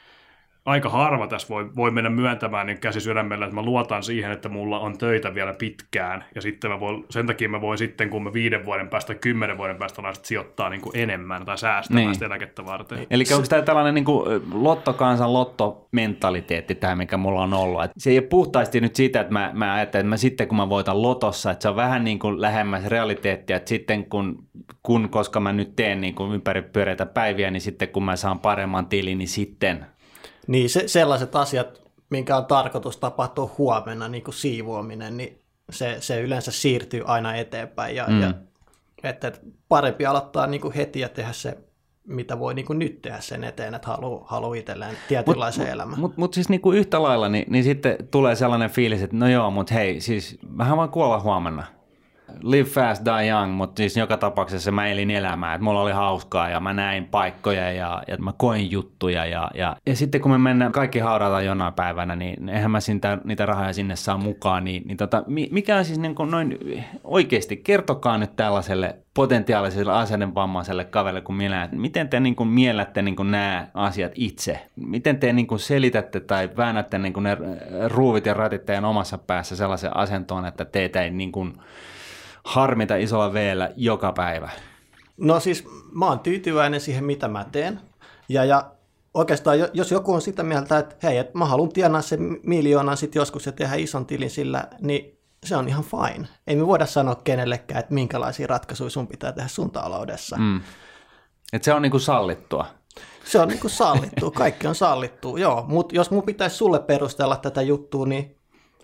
aika harva tässä voi, voi mennä myöntämään niin käsi sydämellä, että mä luotan siihen, että mulla on töitä vielä pitkään. Ja sitten mä voin, sen takia mä voin sitten, kun mä viiden vuoden päästä tai kymmenen vuoden päästä sitten sijoittaa niin kuin enemmän tai säästämään Niin. sitä eläkettä varten. Eli onko tämä tällainen niin kuin lottokansan lottomentaliteetti tämä, mikä mulla on ollut? Et se ei ole puhtaasti nyt siitä, että mä, mä ajattelen, että mä sitten kun mä voitan lotossa, että se on vähän niin kuin lähemmäs realiteettia, että sitten kun, kun koska mä nyt teen niin kuin ympäri pyöreitä päiviä, niin sitten kun mä saan paremman tilin, niin sitten Niin se, sellaiset asiat, minkä on tarkoitus tapahtua huomenna, niin kuin siivoaminen, niin se, se yleensä siirtyy aina eteenpäin. Ja, mm. ja, että, että parempi aloittaa niin kuin heti ja tehdä se, mitä voi niin kuin nyt tehdä sen eteen, että haluaa halu itselleen tietynlaisen mut, elämän. Mutta mut siis niinku yhtä lailla, niin, niin sitten tulee sellainen fiilis, että no joo, mutta hei, siis mähän voin kuolla huomenna. Live fast, die young, mutta siis joka tapauksessa mä elin elämää, että mulla oli hauskaa ja mä näin paikkoja ja, ja mä koin juttuja ja, ja, ja sitten kun me mennään kaikki haudata jonain päivänä, niin eihän mä sintä, niitä rahoja sinne saa mukaan, niin, niin tota, mi- mikä on siis niin kuin noin oikeasti, kertokaa nyt tällaiselle potentiaaliselle asennevammaiselle kaverille kuin minä, että miten te niin kuin miellätte niin kuin nämä asiat itse? Miten te niin kuin selitätte tai väännätte niin kuin ne ruuvit ja ratit teidän omassa päässä sellaisen asentoon, että teitä ei niin kuin harmita isolla veellä joka päivä? No siis mä oon tyytyväinen siihen, mitä mä teen. Ja, ja oikeastaan jo- jos joku on sitä mieltä, että hei, että mä haluan tienaa sen miljoonan sitten joskus ja tehdä ison tilin sillä, niin se on ihan fine. Ei me voida sanoa kenellekään, että minkälaisia ratkaisuja sun pitää tehdä sun taloudessa. Mm. Et se on niin kuin sallittua. Se on niin kuin sallittu, kaikki on sallittu, joo. Mutta jos mun pitäisi sulle perustella tätä juttua, niin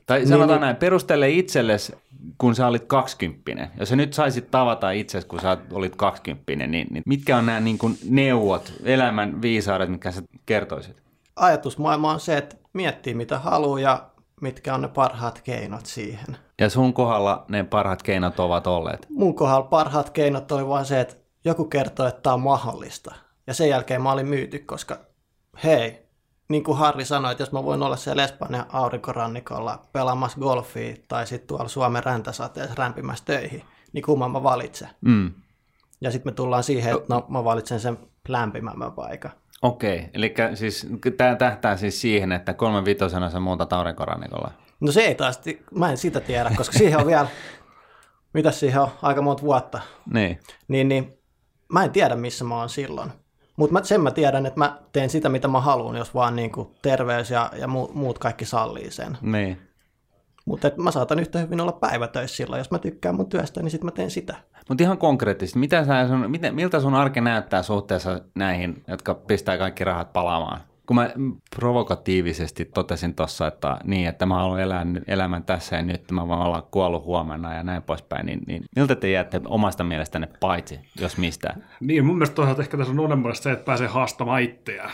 Tai sanotaan näin, perustele itsellesi, kun sä olit kaksikymppinen. Jos sä nyt saisit tavata itsesi, kun sä olit kaksikymppinen, niin, niin mitkä on nämä niin kuin neuvot, elämän viisaudet, mitkä sä kertoisit? ajatusmaailma on se, että miettii mitä haluaa ja mitkä on ne parhaat keinot siihen. Ja sun kohdalla ne parhaat keinot ovat olleet. Mun kohdalla parhaat keinot oli vain se, että joku kertoi, että tämä on mahdollista. Ja sen jälkeen mä olin myyty, koska hei, niin kuin Harri sanoi, että jos mä voin olla siellä Espanjan aurinkorannikolla pelaamassa golfia tai sitten tuolla Suomen räntäsateessa rämpimässä töihin, niin kumman mä valitsen. Mm. Ja sitten me tullaan siihen, että no mä valitsen sen lämpimämmän paikan. Okei, eli siis tämä tähtää siis siihen, että kolme vitosena sä muutat aurinkorannikolla. No se ei taas, mä en sitä tiedä, koska siihen on vielä, mitä siihen on, aika monta vuotta. Niin. Niin, niin mä en tiedä, missä mä oon silloin. Mutta sen mä tiedän, että mä teen sitä, mitä mä haluan, jos vaan niin kuin terveys ja, ja mu- muut kaikki sallii sen. Niin. Mutta mä saatan yhtä hyvin olla päivätöissä silloin. Jos mä tykkään mun työstä, niin sitten mä teen sitä. Mutta ihan konkreettisesti, mitä sä sun, miten, miltä sun arki näyttää suhteessa näihin, jotka pistää kaikki rahat palaamaan? Kun mä provokatiivisesti totesin tuossa, että niin, että mä haluan elää elämän tässä ja nyt, mä voin olla kuollut huomenna ja näin poispäin, niin, niin miltä te jäätte omasta mielestänne paitsi, jos mistään? Niin, mun mielestä toisaalta ehkä tässä on uudemmasta se, että pääsee haastamaan itseään.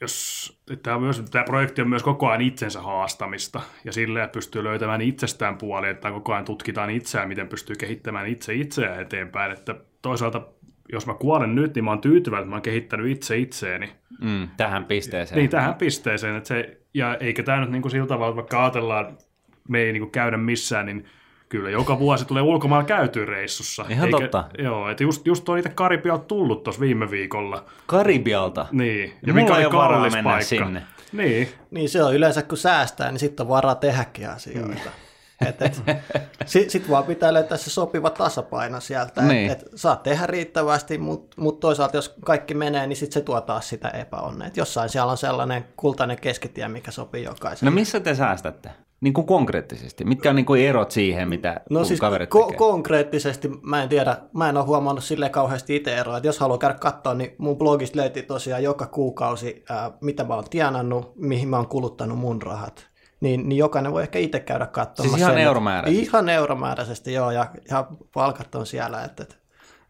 Jos, tämä, on myös, tämä projekti on myös koko ajan itsensä haastamista ja silleen pystyy löytämään itsestään puolia, että koko ajan tutkitaan itseään, miten pystyy kehittämään itse itseään eteenpäin. Että toisaalta, jos mä kuolen nyt, niin mä oon tyytyväinen, että mä oon kehittänyt itse itseeni. Mm, tähän pisteeseen. Niin, tähän pisteeseen. Että se, ja eikä tämä nyt niin kuin sillä tavalla, että vaikka ajatellaan, me ei niin kuin käydä missään, niin kyllä joka vuosi tulee ulkomailla käytyä reissussa. Ihan eikä, totta. Joo, että just, just on niitä Karibialta tullut tuossa viime viikolla. Karibialta. Niin. Ja Mulla mikä oli kallis mennä paikka. sinne. Niin. Niin se on yleensä, kun säästää, niin sitten on varaa tehdäkin asioita. Et, et, Sitten sit vaan pitää löytää se sopiva tasapaino sieltä. Niin. Et, et saat tehdä riittävästi, mutta mut toisaalta jos kaikki menee, niin sit se tuo taas sitä epäonnea. Et jossain siellä on sellainen kultainen keskitie, mikä sopii jokaiselle. No missä te säästätte? Niin kuin konkreettisesti. Mitkä on niin kuin erot siihen, mitä No siis kaverit ko- tekee? konkreettisesti mä en tiedä, mä en ole huomannut sille kauheasti itse eroa, että jos haluaa käydä katsoa, niin mun blogista löytyy tosiaan joka kuukausi, ää, mitä mä oon tienannut, mihin mä oon kuluttanut mun rahat. Niin, niin jokainen voi ehkä itse käydä katsomassa. Siis ihan sen, että- euromääräisesti? Ihan euromääräisesti, joo, ja, ja palkat on siellä. Että, että,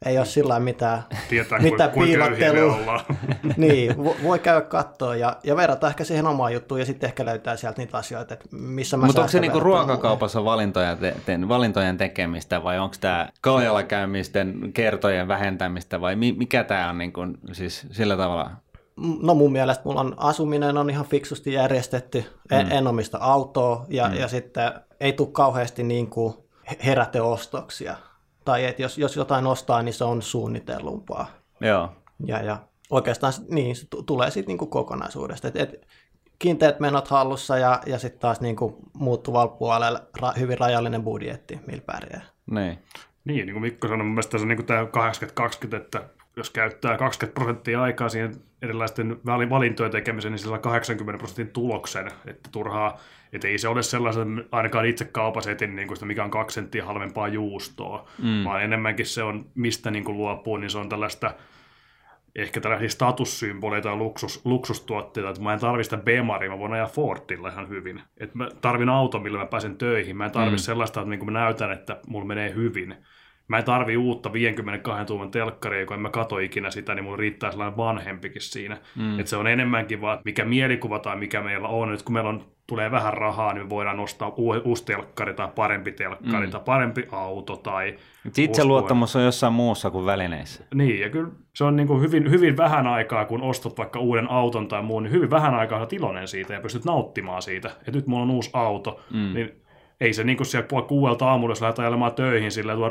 ei ole sillä mitään, Tietää, mitään kuinka piilottelua. niin, vo- voi käydä katsoa ja, ja verrata ehkä siihen omaan juttuun ja sitten ehkä löytää sieltä niitä asioita, että missä mä Mutta onko se niinku ruokakaupassa valintoja te, te, valintojen tekemistä vai onko tämä kaljalla käymisten kertojen vähentämistä vai mi, mikä tämä on niinku, siis sillä tavalla? No mun mielestä mulla on asuminen on ihan fiksusti järjestetty, en, Mm. en omista autoa ja, ja sitten ei tule kauheasti niin kuin heräteostoksia. Tai että jos, jos jotain ostaa, niin se on suunnitellumpaa. Joo, Ja, ja oikeastaan niin, se tu- tulee sitten niinku kokonaisuudesta. Et, et, kiinteät menot hallussa ja, ja sitten taas niinku muuttuvalla puolella ra, hyvin rajallinen budjetti, millä pärjää. niin. Niin, niin kuin Mikko sanoi, mun mielestä se on niin tämä 80-20, että jos käyttää 20 prosenttia aikaa siihen erilaisten vali- valintojen tekemiseen, niin sillä on 80 prosentin tuloksen, että turhaa, että ei se ole sellaisen, ainakaan itse kaupasetin, niin kuin sitä, mikä on kaksi senttiä halvempaa juustoa, mm. vaan enemmänkin se on, mistä niin kuin luopuu, niin se on tällaista ehkä tällaisia statussymboleita ja luksus, luksustuotteita, että mä en tarvi sitä Bemaria, mä voin ajaa Fordilla ihan hyvin. Että mä tarvin auto, millä mä pääsen töihin. Mä en tarvi mm. sellaista, että niin mä näytän, että mulla menee hyvin. Mä en tarvi uutta 52 tuuman telkkaria, kun en mä kato ikinä sitä, niin mulla riittää sellainen vanhempikin siinä. Mm. Että se on enemmänkin vaan, mikä mielikuva tai mikä meillä on. Nyt kun meillä on, tulee vähän rahaa, niin me voidaan ostaa uu- uusi telkkari tai parempi telkkari mm. tai parempi auto tai Itse luottamus on jossain muussa kuin välineissä. niin, ja kyllä se on niin kuin hyvin, hyvin vähän aikaa, kun ostat vaikka uuden auton tai muun, niin hyvin vähän aikaa olet iloinen siitä ja pystyt nauttimaan siitä. Että nyt mulla on uusi auto, mm. niin ei se niin kuin siellä puoli kuuelta aamulla, jos lähdet ajelemaan töihin sillä tuolla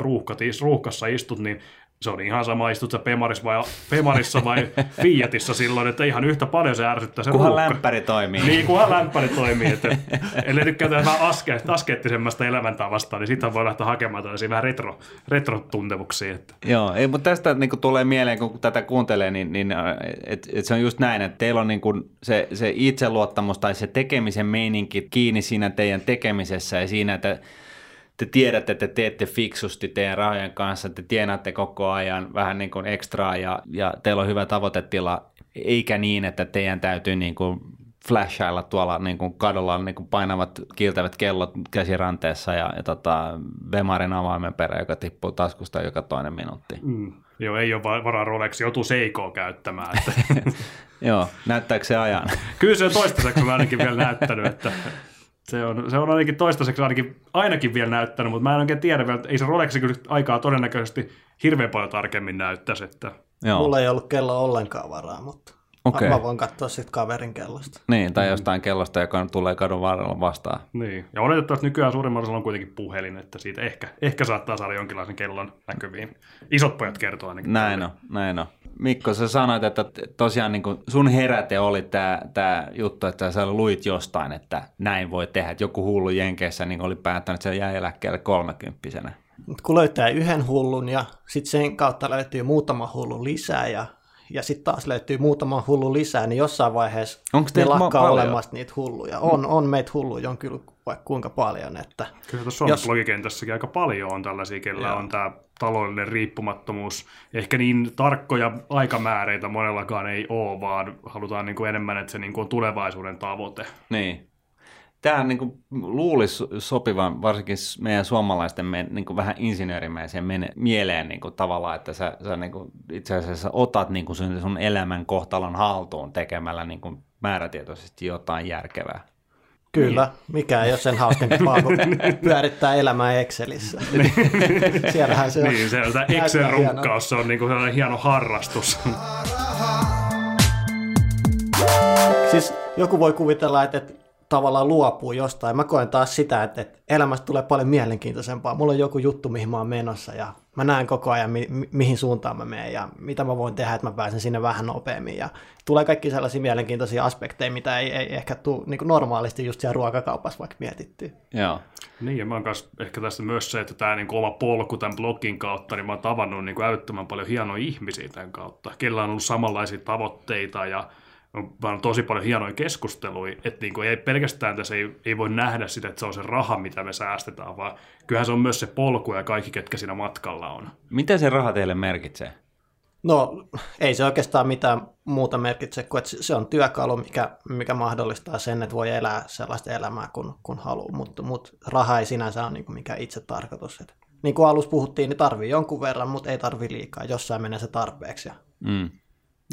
ruuhkassa istut, niin se on ihan sama, istut sä Pemarissa vai, Pemarissa vai Fiatissa silloin, että ihan yhtä paljon se ärsyttää se Kunhan lämpäri toimii. Niin, kunhan lämpäri toimii. Että, ellei tykkää vähän aske, askeettisemmasta elämäntavasta, niin siitä voi lähteä hakemaan tällaisia vähän retro, retrotuntemuksia. Että. Joo, ei, mutta tästä niin kuin tulee mieleen, kun tätä kuuntelee, niin, niin et, et se on just näin, että teillä on niin kuin se, se itseluottamus tai se tekemisen meininki kiinni siinä teidän tekemisessä ja siinä, että te tiedätte, että te teette fiksusti teidän rahojen kanssa, te tienaatte koko ajan vähän niin kuin ekstraa ja, ja teillä on hyvä tavoitetila, eikä niin, että teidän täytyy niin kuin flashailla tuolla niin kuin kadulla niin kuin painavat kiiltävät kellot käsiranteessa ja, ja tota, Vemarin avaimen perä, joka tippuu taskusta joka toinen minuutti. Mm. Joo, ei ole va- varaa Rolex, joutuu Seikoa käyttämään. Että. Joo, näyttääkö se ajan? Kyllä se on toistaiseksi ainakin vielä näyttänyt, että se on, se on ainakin toistaiseksi ainakin, ainakin vielä näyttänyt, mutta mä en oikein tiedä vielä, että ei se Rolexi kyllä aikaa todennäköisesti hirveän paljon tarkemmin näyttäisi, että Joo, Mulla ei ollut kello ollenkaan varaa, mutta Okei. mä voin katsoa sitten kaverin kellosta. niin, tai jostain kellosta, joka tulee kadun varrella vastaan. niin. Ja oletettavasti nykyään suurimman osalla on kuitenkin puhelin, että siitä ehkä, ehkä saattaa saada jonkinlaisen kellon näkyviin. Isot pojat kertoo ainakin. Näin on, näin on. Mikko, sä sanoit, että tosiaan niin sun heräte oli tämä tää juttu, että sä luit jostain, että näin voi tehdä. Että joku hullu Jenkeissä niin oli päättänyt, että se jäi eläkkeelle kolmekymppisenä. Kun löytää yhden hullun ja sitten sen kautta löytyy muutama hullu lisää ja, ja sitten taas löytyy muutama hullu lisää, niin jossain vaiheessa Onks ne ma- lakkaa paljon? olemasta niitä hulluja. On, on meitä hulluja, on kyllä vaikka kuinka paljon. Että Kyllä tuossa on Jos- blogikentässäkin aika paljon on tällaisia, kellä Joo. on tämä taloudellinen riippumattomuus. Ehkä niin tarkkoja aikamääreitä monellakaan ei ole, vaan halutaan niin kuin enemmän, että se niin kuin on tulevaisuuden tavoite. Niin. Tämä niin kuin, luulisi sopivan varsinkin meidän suomalaisten me, niin kuin vähän insinöörimäiseen mene, mieleen niin kuin, tavallaan, että sä, sä niin kuin, itse asiassa otat niin kuin sun, sun elämän kohtalon haltuun tekemällä niin kuin, määrätietoisesti jotain järkevää. kyllä, Niin. mikä ei ole sen hauskempaa kuin pyörittää elämää Excelissä. Siellähän se on. Niin, se on tämä Näyttää Excel-runkkaus, se on niin kuin sellainen hieno harrastus. Siis joku voi kuvitella, että, että tavallaan luopuu jostain. Mä koen taas sitä, että, että elämästä tulee paljon mielenkiintoisempaa. Mulla on joku juttu, mihin mä oon menossa ja mä näen koko ajan, mi- mi- mihin suuntaan mä menen ja mitä mä voin tehdä, että mä pääsen sinne vähän nopeammin. Ja tulee kaikki sellaisia mielenkiintoisia aspekteja, mitä ei, ei ehkä tule niin normaalisti just siellä ruokakaupassa vaikka mietittyä. Joo. Niin, ja mä oon kanssa ehkä tässä myös se, että tämä niin oma polku tämän blogin kautta, niin mä oon tavannut niin kuin älyttömän paljon hienoja ihmisiä tämän kautta, kellä on ollut samanlaisia tavoitteita ja on vaan tosi paljon hienoja keskusteluja, että niin kuin ei pelkästään tässä ei, ei voi nähdä sitä, että se on se raha, mitä me säästetään, vaan kyllähän se on myös se polku ja kaikki, ketkä siinä matkalla on. Mitä se raha teille merkitsee? No ei se oikeastaan mitään muuta merkitse kuin, että se on työkalu, mikä, mikä mahdollistaa sen, että voi elää sellaista elämää kun, kun haluaa, mutta mut raha ei sinänsä ole niin mikään itse tarkoitus. Että niin kuin alussa puhuttiin, niin tarvii jonkun verran, mutta ei tarvi liikaa. Jossain menee se tarpeeksi. Mm.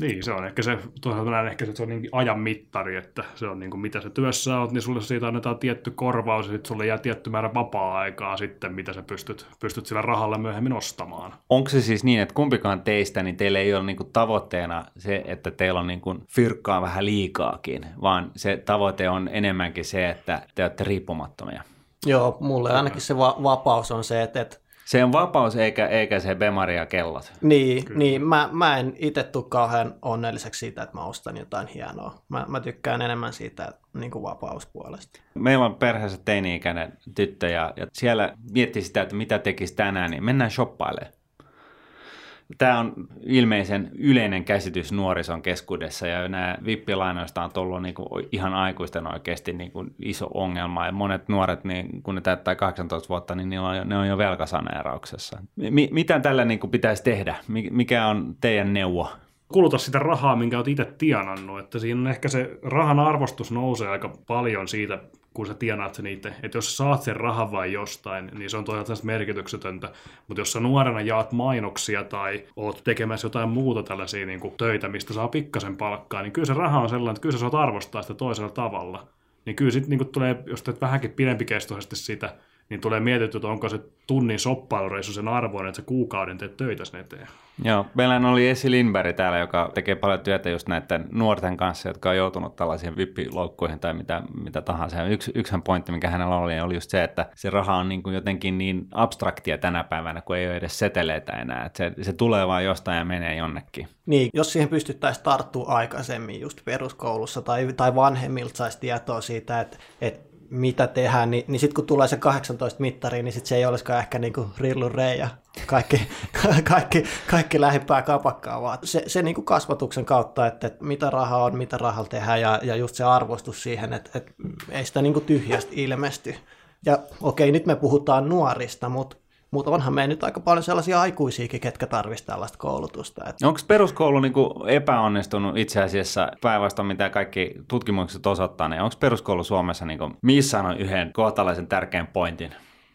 Niin, se on ehkä se, toisaalta näen ehkä se, se on niin ajan mittari, että se on niin kuin mitä sä työssä oot, niin sulle siitä annetaan tietty korvaus ja sitten sulle jää tietty määrä vapaa-aikaa sitten, mitä sä pystyt, pystyt sillä rahalla myöhemmin ostamaan. Onko se siis niin, että kumpikaan teistä, niin teillä ei ole niinku tavoitteena se, että teillä on niinku fyrkkaa vähän liikaakin, vaan se tavoite on enemmänkin se, että te olette riippumattomia? Joo, mulle ainakin se va- vapaus on se, että, että Se on vapaus eikä, eikä se bemari ja kellot. Niin, niin mä, mä en itse tule kauhean onnelliseksi siitä, että mä ostan jotain hienoa. Mä, mä tykkään enemmän siitä niin kuin vapauspuolesta. Meillä on perheessä teini-ikäinen tyttö ja, ja siellä miettii sitä, että mitä tekisi tänään, niin mennään shoppailemaan. Tämä on ilmeisen yleinen käsitys nuorison keskuudessa ja nämä vippilainoista on tullut niin kuin ihan aikuisten oikeasti niin kuin iso ongelma ja monet nuoret, niin kun ne täyttää 18 vuotta, niin ne on jo, ne on jo velkasaneerauksessa. Mi- mitä tällä niin kuin pitäisi tehdä? Mi- mikä on teidän neuvo? kuluta sitä rahaa, minkä olet itse tienannut. Että siinä on ehkä se rahan arvostus nousee aika paljon siitä, kun sä tienaat sen itse. Että jos sä saat sen rahan vain jostain, niin se on toisaalta merkityksetöntä. Mutta jos sä nuorena jaat mainoksia tai oot tekemässä jotain muuta tällaisia niin kuin töitä, mistä saa pikkasen palkkaa, niin kyllä se raha on sellainen, että kyllä sä saat arvostaa sitä toisella tavalla. Niin kyllä sitten niin tulee, jos teet vähänkin pidempikestoisesti sitä, niin tulee mietitty, että onko se tunnin soppailureissu sen arvoinen, että sä kuukauden teet töitä sen eteen. Joo, meillä oli Esi Lindberg täällä, joka tekee paljon työtä just näiden nuorten kanssa, jotka on joutunut tällaisiin vippiloukkuihin tai mitä, mitä tahansa. Yksi, yksihän pointti, mikä hänellä oli, oli just se, että se raha on niin kuin jotenkin niin abstraktia tänä päivänä, kun ei ole edes seteleitä enää. Että se, se tulee vaan jostain ja menee jonnekin. Niin, jos siihen pystyttäisiin tarttua aikaisemmin just peruskoulussa tai, tai vanhemmilta saisi tietoa siitä, että, että mitä tehdään, niin, niin sitten kun tulee se 18 mittari, niin sit se ei olisikaan ehkä niinku rillu reija, kaikki, kaikki, kaikki lähimpää kapakkaa, vaan se, se niinku kasvatuksen kautta, että, että mitä rahaa on, mitä rahalla tehdään ja, ja just se arvostus siihen, että, että ei sitä niinku tyhjästä ilmesty. Ja okei, nyt me puhutaan nuorista, mutta mutta onhan meillä nyt aika paljon sellaisia aikuisiakin, ketkä tarvitsisivat tällaista koulutusta. Että... Onko peruskoulu niin kuin epäonnistunut itse asiassa päinvastoin, mitä kaikki tutkimukset osoittaa, niin onko peruskoulu Suomessa niin kuin missään yhden kohtalaisen tärkeän pointin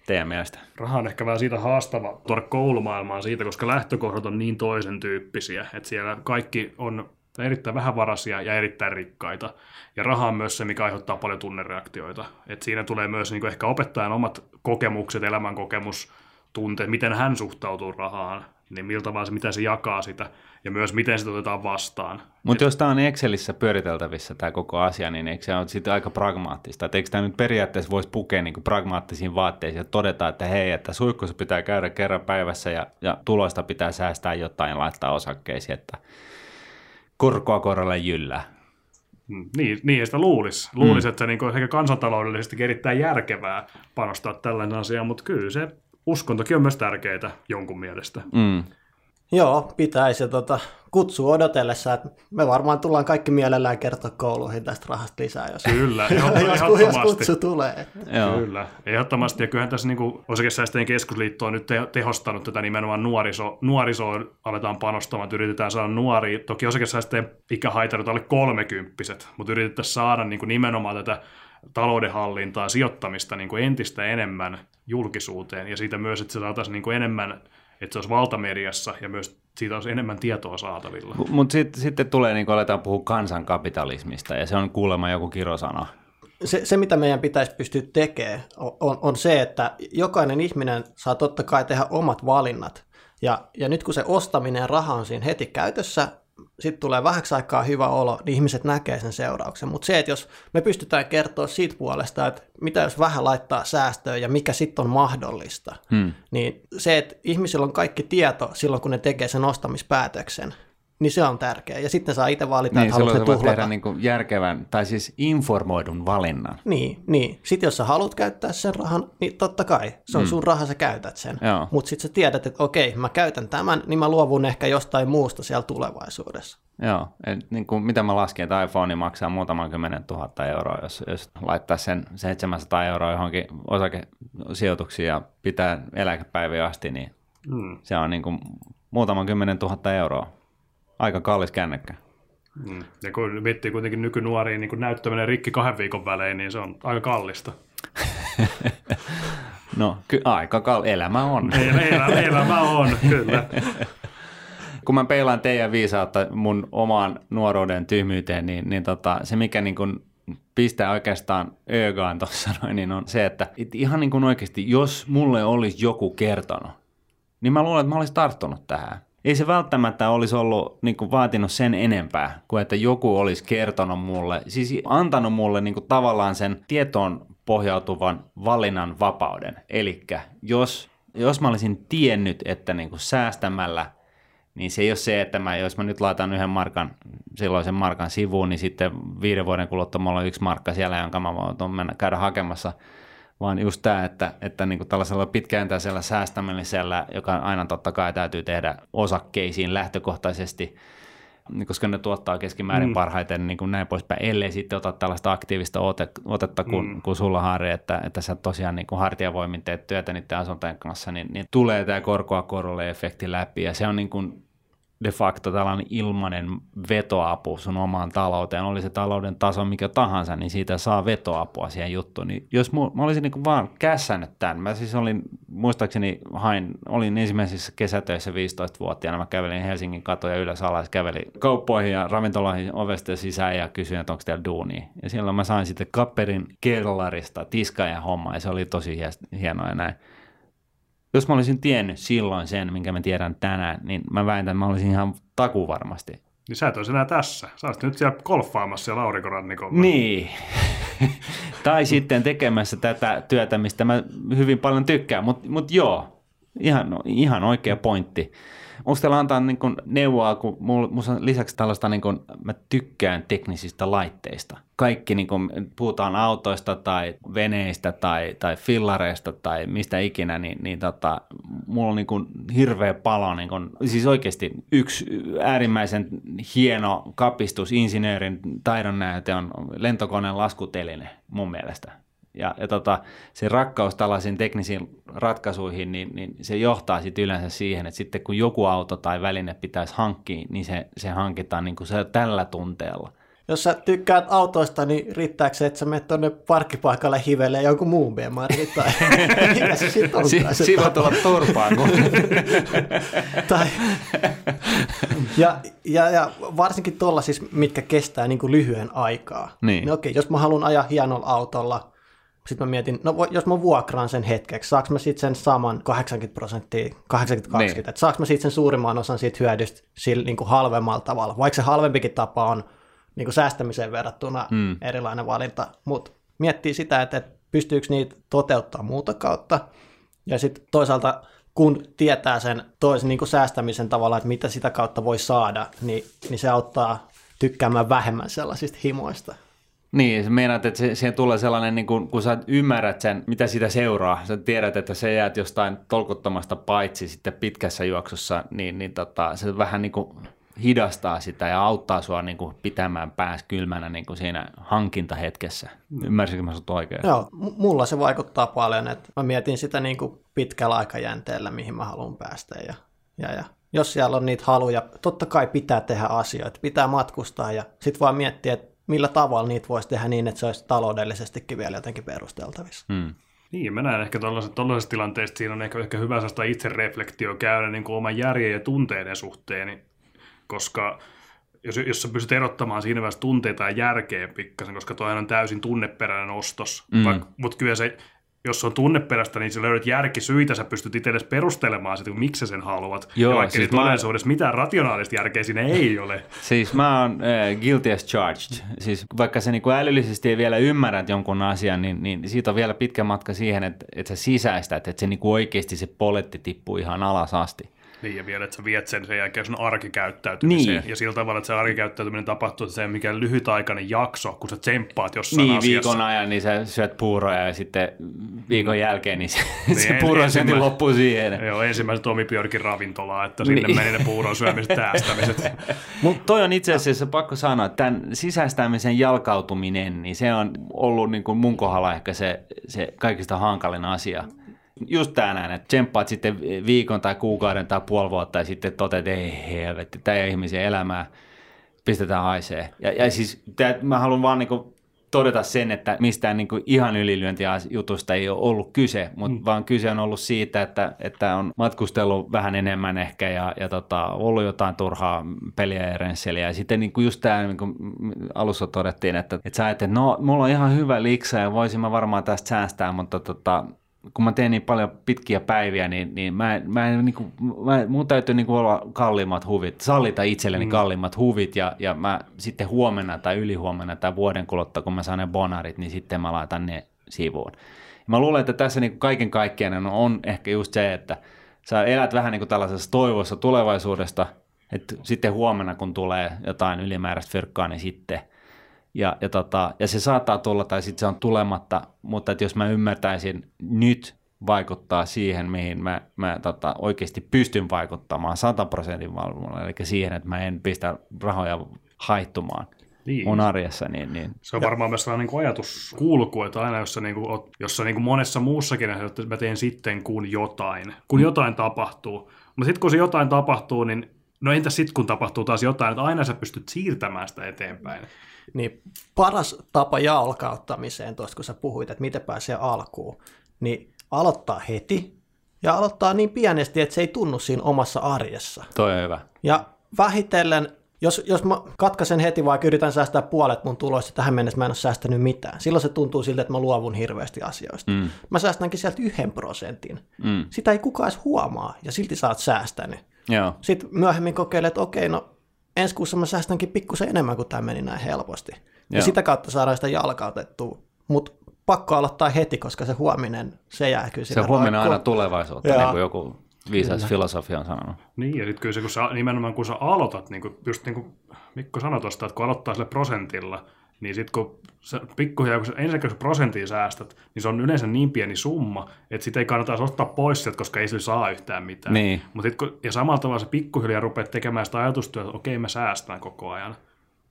teidän mielestä? Raha on ehkä vähän siitä haastava tuoda koulumaailmaan siitä, koska lähtökohdat on niin toisen tyyppisiä, että siellä kaikki on erittäin vähävaraisia ja erittäin rikkaita. Ja raha on myös se, mikä aiheuttaa paljon tunnereaktioita. Et siinä tulee myös niin ehkä opettajan omat kokemukset, elämänkokemus, tunteet, miten hän suhtautuu rahaan, niin miltä vaan se, miten se jakaa sitä, ja myös miten sitä otetaan vastaan. Mutta jos tämä on Excelissä pyöriteltävissä tämä koko asia, niin eikö se ole sitten aika pragmaattista? Et eikö tämä nyt periaatteessa voisi pukea niin pragmaattisiin vaatteisiin ja todeta, että hei, että suihkussa pitää käydä kerran päivässä ja, ja tuloista pitää säästää jotain ja laittaa osakkeisiin, että korkoa korolle jyllää. Niin, niin sitä luulisi. Luulisi, mm. että se niin ehkä kansantaloudellisesti erittäin järkevää panostaa tällainen asia, mutta kyllä se uskontokin on myös tärkeää jonkun mielestä. Mm. Joo, pitäisi. Tota, kutsu odotellessa, että me varmaan tullaan kaikki mielellään kertoa kouluihin tästä rahasta lisää, jos, Kyllä, jos, jos kutsu tulee. Joo. Kyllä, ehdottomasti. Ja kyllähän tässä niin osakesäästäjien keskusliitto on nyt tehostanut tätä nimenomaan nuoriso, nuorisoon aletaan panostamaan, että yritetään saada nuoria. Toki osakesäästäjien ikähaitarit alle kolmekymppiset, mutta yritetään saada niin kuin nimenomaan tätä taloudenhallintaa, sijoittamista niin kuin entistä enemmän julkisuuteen ja siitä myös, että se saataisiin niin kuin enemmän, että se olisi valtamediassa ja myös siitä olisi enemmän tietoa saatavilla. Mutta sitten sit tulee, niin kuin aletaan puhua kansankapitalismista ja se on kuulemma joku kirosana. Se, se, mitä meidän pitäisi pystyä tekemään, on, on se, että jokainen ihminen saa totta kai tehdä omat valinnat. Ja, ja nyt kun se ostaminen ja raha on siinä heti käytössä, sitten tulee vähäksi aikaa hyvä olo, niin ihmiset näkee sen seurauksen. Mutta se, että jos me pystytään kertoa siitä puolesta, että mitä jos vähän laittaa säästöön ja mikä sitten on mahdollista, hmm. niin se, että ihmisillä on kaikki tieto silloin, kun ne tekee sen ostamispäätöksen, niin se on tärkeä. Ja sitten saa itse valita, niin, että haluatko tuhlata. tehdä niin kuin järkevän, tai siis informoidun valinnan. Niin, niin. Sitten jos sä haluat käyttää sen rahan, niin totta kai, se on mm. sun raha, sä käytät sen. Mutta sitten sä tiedät, että okei, mä käytän tämän, niin mä luovun ehkä jostain muusta siellä tulevaisuudessa. Joo, et niin kuin mitä mä laskin, että iPhone maksaa muutaman kymmenen tuhatta euroa, jos, jos laittaa sen 700 euroa johonkin osakesijoituksiin ja pitää eläkepäiviä asti, niin mm. se on niin kuin muutaman kymmenen tuhatta euroa aika kallis kännykkä. Mm. Ja kun miettii kuitenkin nykynuoria, niin kun näyttäminen rikki kahden viikon välein, niin se on aika kallista. no, ky- aika kal- elämä on. Elämä, elämä on, kyllä. Kun mä peilaan teidän viisautta mun omaan nuoruuden tyhmyyteen, niin, niin tota, se mikä niin kun pistää oikeastaan ögaan tuossa noin, niin on se, että et ihan niin kuin oikeasti, jos mulle olisi joku kertonut, niin mä luulen, että mä olisin tarttunut tähän. Ei se välttämättä olisi ollut niin kuin vaatinut sen enempää, kuin että joku olisi kertonut mulle, siis antanut mulle niin kuin tavallaan sen tietoon pohjautuvan valinnan vapauden. Eli jos, jos mä olisin tiennyt, että niin kuin säästämällä – niin se ei ole se, että mä, jos mä nyt laitan yhden markan, silloisen markan sivuun, niin sitten viiden vuoden kuluttua mulla on yksi markka siellä, jonka mä voin mennä käydä hakemassa, vaan just tämä, että, että niin kuin tällaisella pitkäjäntäisellä säästämisellä, joka aina totta kai täytyy tehdä osakkeisiin lähtökohtaisesti, niin koska ne tuottaa keskimäärin mm. parhaiten niin kuin näin poispäin, ellei sitten ota tällaista aktiivista ote, otetta kuin, mm. kuin sulla Harri, että, että sä tosiaan niin kuin hartiavoimin teet työtä niiden asuntojen kanssa, niin, niin tulee tämä korkoa korolle efekti läpi ja se on niin kuin de facto tällainen ilmainen vetoapu sun omaan talouteen, oli se talouden taso mikä tahansa, niin siitä saa vetoapua siihen juttuun. Niin jos mu, mä olisin niin vaan kässännyt tämän, mä siis olin, muistaakseni hain, olin ensimmäisissä kesätöissä 15-vuotiaana, mä kävelin Helsingin katoja ylös alas, kävelin kauppoihin ja ravintoloihin ovesta sisään ja kysyin, että onko teillä duunia. Ja silloin mä sain sitten kapperin kellarista tiskaajan homma ja se oli tosi hienoa ja näin jos mä olisin tiennyt silloin sen, minkä mä tiedän tänään, niin mä väitän, että mä olisin ihan taku varmasti. Niin sä et olisi enää tässä. Sä olisit nyt siellä golfaamassa siellä aurinkorannikolla. Niin. tai sitten tekemässä tätä työtä, mistä mä hyvin paljon tykkään. Mutta mut joo, ihan, ihan oikea pointti. Onko teillä antaa niin kun neuvoa, kun mulla, on lisäksi tällaista, niin kun, mä tykkään teknisistä laitteista. Kaikki, niin kun puhutaan autoista tai veneistä tai, tai fillareista tai mistä ikinä, niin, niin tota, mulla on niin kun hirveä palo, niin kun, siis oikeasti yksi äärimmäisen hieno kapistus, insinöörin taidon näyte on lentokoneen laskuteline mun mielestä ja, ja tota, se rakkaus tällaisiin teknisiin ratkaisuihin, niin, niin se johtaa sitten yleensä siihen, että sitten kun joku auto tai väline pitäisi hankkia, niin se, se hankitaan niin kuin se tällä tunteella. Jos sä tykkäät autoista, niin riittääkö se, että sä menet tuonne parkkipaikalle hivelee jonkun muun BMR tai mikä se sitten on? Si- Silloin tulla turpaan. Kun... tai, ja, ja, ja, varsinkin tuolla siis, mitkä kestää niin kuin lyhyen aikaa. Niin. niin okei, jos mä haluan ajaa hienolla autolla, sitten mä mietin, no jos mä vuokraan sen hetkeksi, saaks mä sitten sen saman 80 prosenttia, 80-20, niin. että saaks mä sitten sen suurimman osan siitä hyödystä sillä niin kuin halvemmalla tavalla, vaikka se halvempikin tapa on niin kuin säästämiseen verrattuna mm. erilainen valinta, mutta miettii sitä, että, että pystyykö niitä toteuttaa muuta kautta, ja sitten toisaalta kun tietää sen toisen niin kuin säästämisen tavalla, että mitä sitä kautta voi saada, niin, niin se auttaa tykkäämään vähemmän sellaisista himoista. Niin, sä meinaat, että se, siihen tulee sellainen, niin kun, kun sä ymmärrät sen, mitä sitä seuraa, sä tiedät, että se jäät jostain tolkuttomasta paitsi sitten pitkässä juoksussa, niin, niin tota, se vähän niin kuin hidastaa sitä ja auttaa sua niin kuin pitämään pääs kylmänä niin kuin siinä hankintahetkessä. Ymmärsinkö mä sut oikein? Joo, m- mulla se vaikuttaa paljon, että mä mietin sitä niin kuin pitkällä aikajänteellä, mihin mä haluan päästä ja, ja, ja jos siellä on niitä haluja, totta kai pitää tehdä asioita, pitää matkustaa ja sitten vaan miettiä, että millä tavalla niitä voisi tehdä niin, että se olisi taloudellisestikin vielä jotenkin perusteltavissa. Hmm. Niin, mä näen ehkä tuollaisessa tilanteessa, siinä on ehkä, ehkä hyvä sellaista itsereflektio käydä niin kuin oman järjen ja tunteiden suhteen, koska jos, jos sä pystyt erottamaan siinä vaiheessa tunteita ja järkeä pikkasen, koska toihan on täysin tunneperäinen ostos, mm. mutta kyllä se jos on tunneperäistä, niin sä löydät järkisyitä, sä pystyt itsellesi perustelemaan sitä, miksi sen haluat. Joo, ja vaikka siis todellisuudessa mä... mitään rationaalista järkeä siinä ei ole. Siis mä oon äh, guilty as charged. Siis vaikka sä niinku älyllisesti ei vielä ymmärrät jonkun asian, niin, niin siitä on vielä pitkä matka siihen, että, että sä sisäistät, että se niinku oikeasti se poletti tippuu ihan alas asti. Niin, ja vielä, että sä viet sen sen jälkeen sun arkikäyttäytymiseen. Niin. Ja sillä tavalla, että se arkikäyttäytyminen tapahtuu, että se on mikään lyhytaikainen jakso, kun sä tsemppaat jossain niin, asiassa. viikon ajan niin sä syöt puuroja ja sitten viikon jälkeen niin se, niin, se puuron syönti loppuu siihen. Joo, ensimmäiset Tomi Björkin ravintolaa, että sinne niin. meni ne puuron syömiset täästämiset. Mutta toi on itse asiassa pakko sanoa, että tämän sisäistämisen jalkautuminen, niin se on ollut niin kuin mun kohdalla ehkä se, se kaikista hankalin asia just tänään, että tsemppaat sitten viikon tai kuukauden tai puoli vuotta ja sitten toteat, että ei helvetti, tämä ei ihmisen elämää, pistetään haisee. Ja, ja siis tää, mä haluan vaan niinku todeta sen, että mistään niin kuin ihan ylilyöntijutusta ei ole ollut kyse, mutta mm. vaan kyse on ollut siitä, että, että on matkustellut vähän enemmän ehkä ja, ja tota, ollut jotain turhaa peliä ja rensseliä. Ja sitten niin kuin just tämä, niin kuin alussa todettiin, että, että sä että no mulla on ihan hyvä liksa ja voisin mä varmaan tästä säästää, mutta tota, kun mä teen niin paljon pitkiä päiviä, niin, niin mä, mä en, niin kuin, mä, mun täytyy niin kuin olla kalliimmat huvit, sallita itselleni mm. kalliimmat huvit ja, ja mä sitten huomenna tai ylihuomenna tai vuoden kuluttua, kun mä saan ne bonarit, niin sitten mä laitan ne sivuun. Ja mä luulen, että tässä niin kuin kaiken kaikkiaan on ehkä just se, että sä elät vähän niin kuin tällaisessa toivossa tulevaisuudesta, että sitten huomenna kun tulee jotain ylimääräistä fyrkkaa, niin sitten – ja, ja, tota, ja se saattaa tulla tai sitten se on tulematta, mutta että jos mä ymmärtäisin nyt vaikuttaa siihen, mihin mä, mä tota, oikeasti pystyn vaikuttamaan 100 prosentin valvonnalla, eli siihen, että mä en pistä rahoja haittumaan niin. mun arjessa. Niin, niin. Se on varmaan myös sellainen niin ajatuskulku, että aina jos sä, niin kuin, jos sä niin kuin monessa muussakin, että mä teen sitten kun jotain, kun mm. jotain tapahtuu. Mutta sitten kun se jotain tapahtuu, niin no entä sitten kun tapahtuu taas jotain, että aina sä pystyt siirtämään sitä eteenpäin. Niin paras tapa jalkauttamiseen, tuosta kun sä puhuit, että miten pääsee alkuun, niin aloittaa heti ja aloittaa niin pienesti, että se ei tunnu siinä omassa arjessa. Toi on hyvä. Ja vähitellen, jos, jos mä katkaisen heti vaikka yritän säästää puolet mun tuloista, tähän mennessä mä en ole säästänyt mitään. Silloin se tuntuu siltä, että mä luovun hirveästi asioista. Mm. Mä säästänkin sieltä yhden prosentin. Mm. Sitä ei kukaan edes huomaa ja silti sä oot säästänyt. Joo. Sitten myöhemmin kokeilet, että okei, no ensi kuussa mä säästänkin pikkusen enemmän, kuin tämä meni näin helposti. Joo. Ja sitä kautta saadaan sitä jalkautettua. Mutta pakko aloittaa heti, koska se huominen, se jää kyllä Se huominen aina tulevaisuutta, Joo. niin kuin joku viisas filosofia on sanonut. Niin, ja sitten kyllä se, kun sä, nimenomaan kun sä aloitat, niin kuin, just niin kuin Mikko sanoi tuosta, että kun aloittaa sille prosentilla, niin sitten kun sä pikkuhiljaa, kun sä ensinnäkin prosentin säästät, niin se on yleensä niin pieni summa, että sitä ei kannata ottaa pois sieltä, koska ei sillä saa yhtään mitään. Niin. Mut sit, kun, ja samalla tavalla se pikkuhiljaa rupeat tekemään sitä ajatustyötä, että okei, mä säästän koko ajan.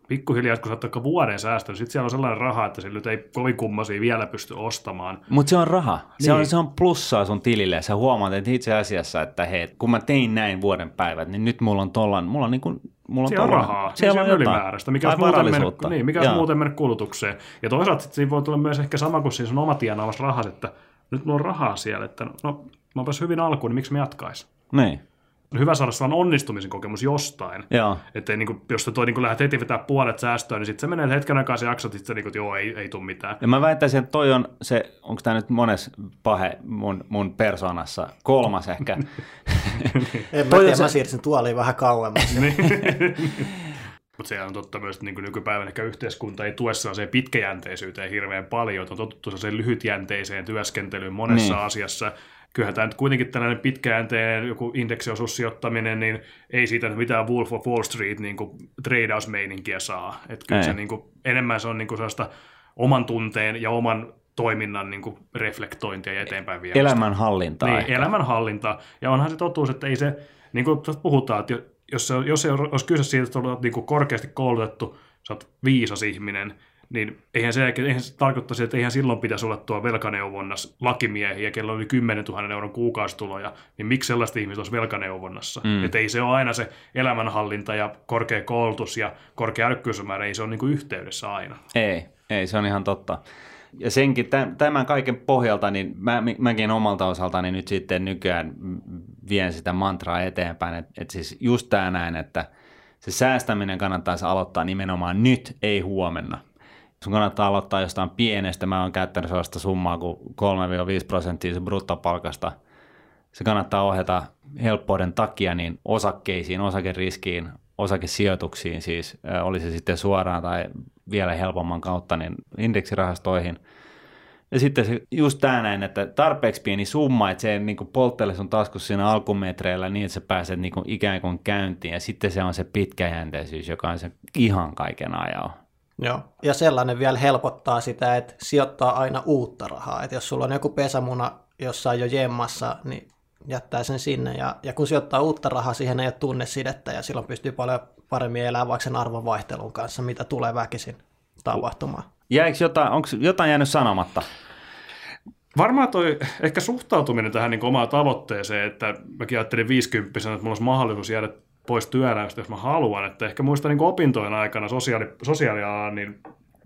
Pikkuhiljaa, kun sä oot vuoden säästänyt, sitten siellä on sellainen raha, että sillä ei kovin kummasia vielä pysty ostamaan. Mutta se on raha. Se, niin. on, se on plussaa sun tilille ja sä huomaat, että itse asiassa, että hei, kun mä tein näin vuoden päivät, niin nyt mulla on tollan, mulla on niin kuin mulla on on rahaa, siellä on ylimääräistä, mikä on muuten mennyt, niin, mikä on muuten mennyt kulutukseen. Ja toisaalta siinä voi tulla myös ehkä sama kuin siinä on oma tienaavassa rahas, että nyt mulla on rahaa siellä, että no mä oon hyvin alkuun, niin miksi mä jatkaisin? Niin hyvä saada sellainen onnistumisen kokemus jostain. Että niin kuin, jos sä toi, niin kuin lähdet heti vetää puolet säästöön, niin sitten se menee hetken aikaa se jaksot, sitten niin kuin, että joo, ei, ei tule mitään. Ja mä väittäisin, että toi on se, onko tämä nyt mones pahe mun, mun persoonassa, kolmas ehkä. en mä tiedä, se... mä siirsin tuoliin vähän kauemmas. Niin. Mutta se on totta myös, että niin nykypäivän ehkä yhteiskunta ei tue sellaiseen pitkäjänteisyyteen hirveän paljon. On totuttu sellaiseen lyhytjänteiseen työskentelyyn monessa niin. asiassa kyllähän tämä nyt kuitenkin tällainen pitkäjänteinen joku indeksiosuussijoittaminen, niin ei siitä mitään Wolf of Wall Street niin kuin treidausmeininkiä saa. Että kyllä se niin kuin, enemmän se on niin kuin sellaista oman tunteen ja oman toiminnan niin kuin reflektointia ja eteenpäin viemistä. Elämänhallintaa. Niin, elämänhallintaa. Ja onhan se totuus, että ei se, niin kuin puhutaan, että jos, se, jos se olisi kyse siitä, että olet niin kuin korkeasti koulutettu, sä oot viisas ihminen, niin eihän se, eihän se tarkoittaisi, että eihän silloin pitäisi olla tuo velkaneuvonnassa lakimiehiä, kello oli 10 000 euron kuukausituloja, niin miksi sellaista ihmistä olisi velkaneuvonnassa? Mm. Että ei se ole aina se elämänhallinta ja korkea koulutus ja korkea älykkyysmäärä, ei se ole niin kuin yhteydessä aina. Ei, ei, se on ihan totta. Ja senkin, tämän kaiken pohjalta, niin mä, mäkin omalta osaltani nyt sitten nykyään vien sitä mantraa eteenpäin, että, että siis just tämä näin, että se säästäminen kannattaisi aloittaa nimenomaan nyt, ei huomenna sun kannattaa aloittaa jostain pienestä. Mä oon käyttänyt sellaista summaa kuin 3-5 prosenttia se bruttopalkasta. Se kannattaa ohjata helppouden takia niin osakkeisiin, osakeriskiin, osakesijoituksiin siis, oli se sitten suoraan tai vielä helpomman kautta, niin indeksirahastoihin. Ja sitten se, just tämä näin, että tarpeeksi pieni summa, että se niin polttele sun taskussa siinä alkumetreillä niin, että sä pääset niin kuin ikään kuin käyntiin. Ja sitten se on se pitkäjänteisyys, joka on se ihan kaiken ajan. Joo. Ja sellainen vielä helpottaa sitä, että sijoittaa aina uutta rahaa. Että jos sulla on joku pesämuna jossain jo jemmassa, niin jättää sen sinne. Ja, ja kun sijoittaa uutta rahaa, siihen ei ole tunnesidettä ja silloin pystyy paljon paremmin elämään vaikka sen arvonvaihtelun kanssa, mitä tulee väkisin tapahtumaan. Jäikö jotain, onko jotain jäänyt sanomatta? Varmaan toi ehkä suhtautuminen tähän niin omaan tavoitteeseen, että mäkin ajattelin 50 että mulla olisi mahdollisuus jäädä pois työelämästä, jos mä haluan. Että ehkä muista niin opintojen aikana sosiaali, sosiaalialan niin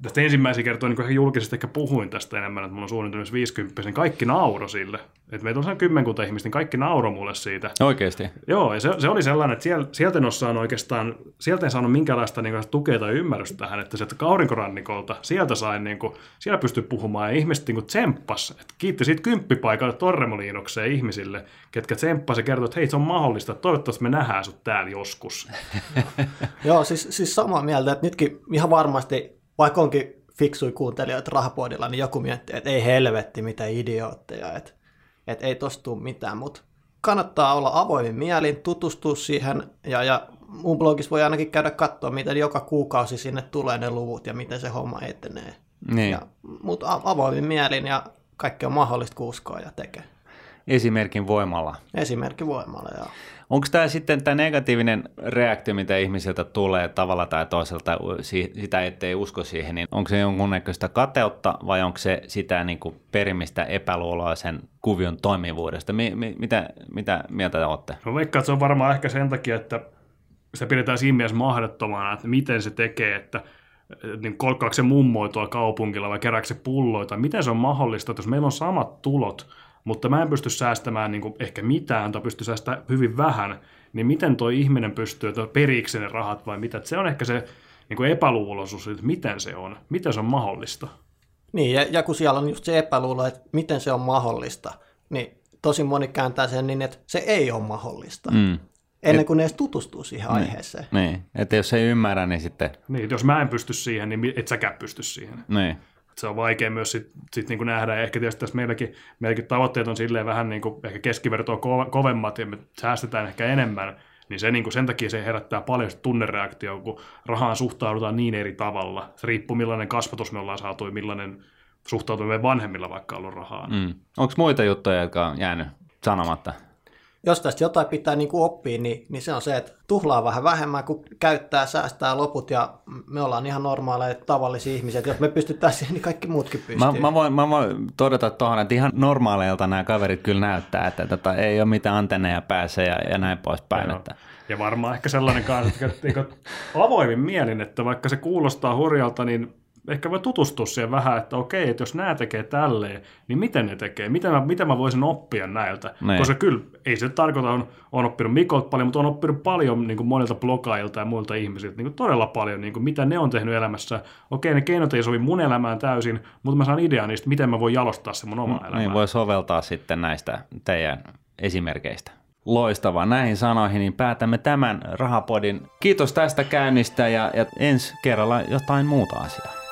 tästä ensimmäisiä kertoja niin ihan julkisesti ehkä puhuin tästä enemmän, että mulla on suunnitelmissa 50, niin kaikki nauro sille. Että meitä on kymmenkunta ihmistä, niin kaikki nauro mulle siitä. Oikeasti? Joo, ja se, se oli sellainen, että siellä, sieltä en ole saanut oikeastaan, sieltä en saanut minkäänlaista niin kuin, tukea tai ymmärrystä tähän, että sieltä kaurinkorannikolta, sieltä sain, niin kuin, siellä pystyi puhumaan, ja ihmiset niin kuin tsemppas, että kiitti siitä kymppipaikalle Torremoliinokseen ihmisille, ketkä tsemppas ja kertoi, että hei, se on mahdollista, että toivottavasti me nähdään sut täällä joskus. Joo, siis, siis samaa mieltä, että nytkin ihan varmasti, vaikka onkin fiksui kuuntelijoita rahapodilla, niin joku miettii, että ei helvetti, mitä idiootteja, että, että ei tosta tule mitään, mutta kannattaa olla avoimin mielin, tutustua siihen, ja, ja mun blogissa voi ainakin käydä katsoa, miten joka kuukausi sinne tulee ne luvut ja miten se homma etenee. Niin. Ja, mutta avoimin mielin ja kaikki on mahdollista kuuskoa ja tekee. Esimerkin voimalla. Esimerkki voimalla, joo. Onko tämä sitten tämä negatiivinen reaktio, mitä ihmisiltä tulee tavalla tai toiselta, sitä ettei usko siihen, niin onko se jonkunnäköistä kateutta vai onko se sitä niin kuin perimistä epäluuloa sen kuvion toimivuudesta? Mi- mi- mitä, mitä mieltä te olette? No veikkaan, että se on varmaan ehkä sen takia, että se pidetään siinä mielessä mahdottomana, että miten se tekee, että niin kolkkaako se mummoi tuolla kaupungilla vai kerääkö se pulloita, miten se on mahdollista, että jos meillä on samat tulot, mutta mä en pysty säästämään niin kuin ehkä mitään tai pysty säästämään hyvin vähän, niin miten toi ihminen pystyy, että periikö ne rahat vai mitä. Että se on ehkä se niin kuin epäluuloisuus, että miten se on, miten se on mahdollista. Niin, ja, ja kun siellä on just se epäluulo, että miten se on mahdollista, niin tosi moni kääntää sen niin, että se ei ole mahdollista. Mm. Ennen kuin ne edes tutustuu siihen niin, aiheeseen. Niin, että jos ei ymmärrä, niin sitten... Niin, jos mä en pysty siihen, niin et säkään pysty siihen. Niin se on vaikea myös sit, sit niin kuin nähdä. Ja ehkä tietysti tässä meilläkin, meilläkin tavoitteet on silleen vähän niin kuin ehkä keskivertoa kovemmat ja me säästetään ehkä enemmän, niin se, niin kuin sen takia se herättää paljon tunnereaktio, kun rahaan suhtaudutaan niin eri tavalla. Se riippuu millainen kasvatus me ollaan saatu ja millainen suhtautuminen vanhemmilla vaikka ollut rahaa. Mm. Onko muita juttuja, jotka on jäänyt sanomatta? Jos tästä jotain pitää niin kuin oppia, niin, niin se on se, että tuhlaa vähän vähemmän, kun käyttää, säästää loput ja me ollaan ihan normaaleja tavallisia ihmisiä. Jos me pystytään siihen, niin kaikki muutkin pystyy. Mä, mä, voin, mä voin todeta tuohon, että ihan normaaleilta nämä kaverit kyllä näyttää, että tota, ei ole mitään antenneja pääse ja, ja näin poispäin. Että. Ja varmaan ehkä sellainen kanssa, että avoimin mielin, että vaikka se kuulostaa hurjalta, niin ehkä voi tutustua siihen vähän, että okei, että jos nämä tekee tälleen, niin miten ne tekee, miten mä, miten mä voisin oppia näiltä. Niin. Koska kyllä, ei se tarkoita, on, on oppinut Mikolta paljon, mutta on oppinut paljon niin kuin monilta blogailta ja muilta ihmisiltä, niin kuin todella paljon, niin kuin, mitä ne on tehnyt elämässä. Okei, ne keinot ei sovi mun elämään täysin, mutta mä saan idean niistä, miten mä voin jalostaa se mun oma mm, elämä. Niin, voi soveltaa sitten näistä teidän esimerkkeistä. Loistavaa. Näihin sanoihin niin päätämme tämän rahapodin. Kiitos tästä käynnistä ja, ja ensi kerralla jotain muuta asiaa.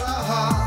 Raha.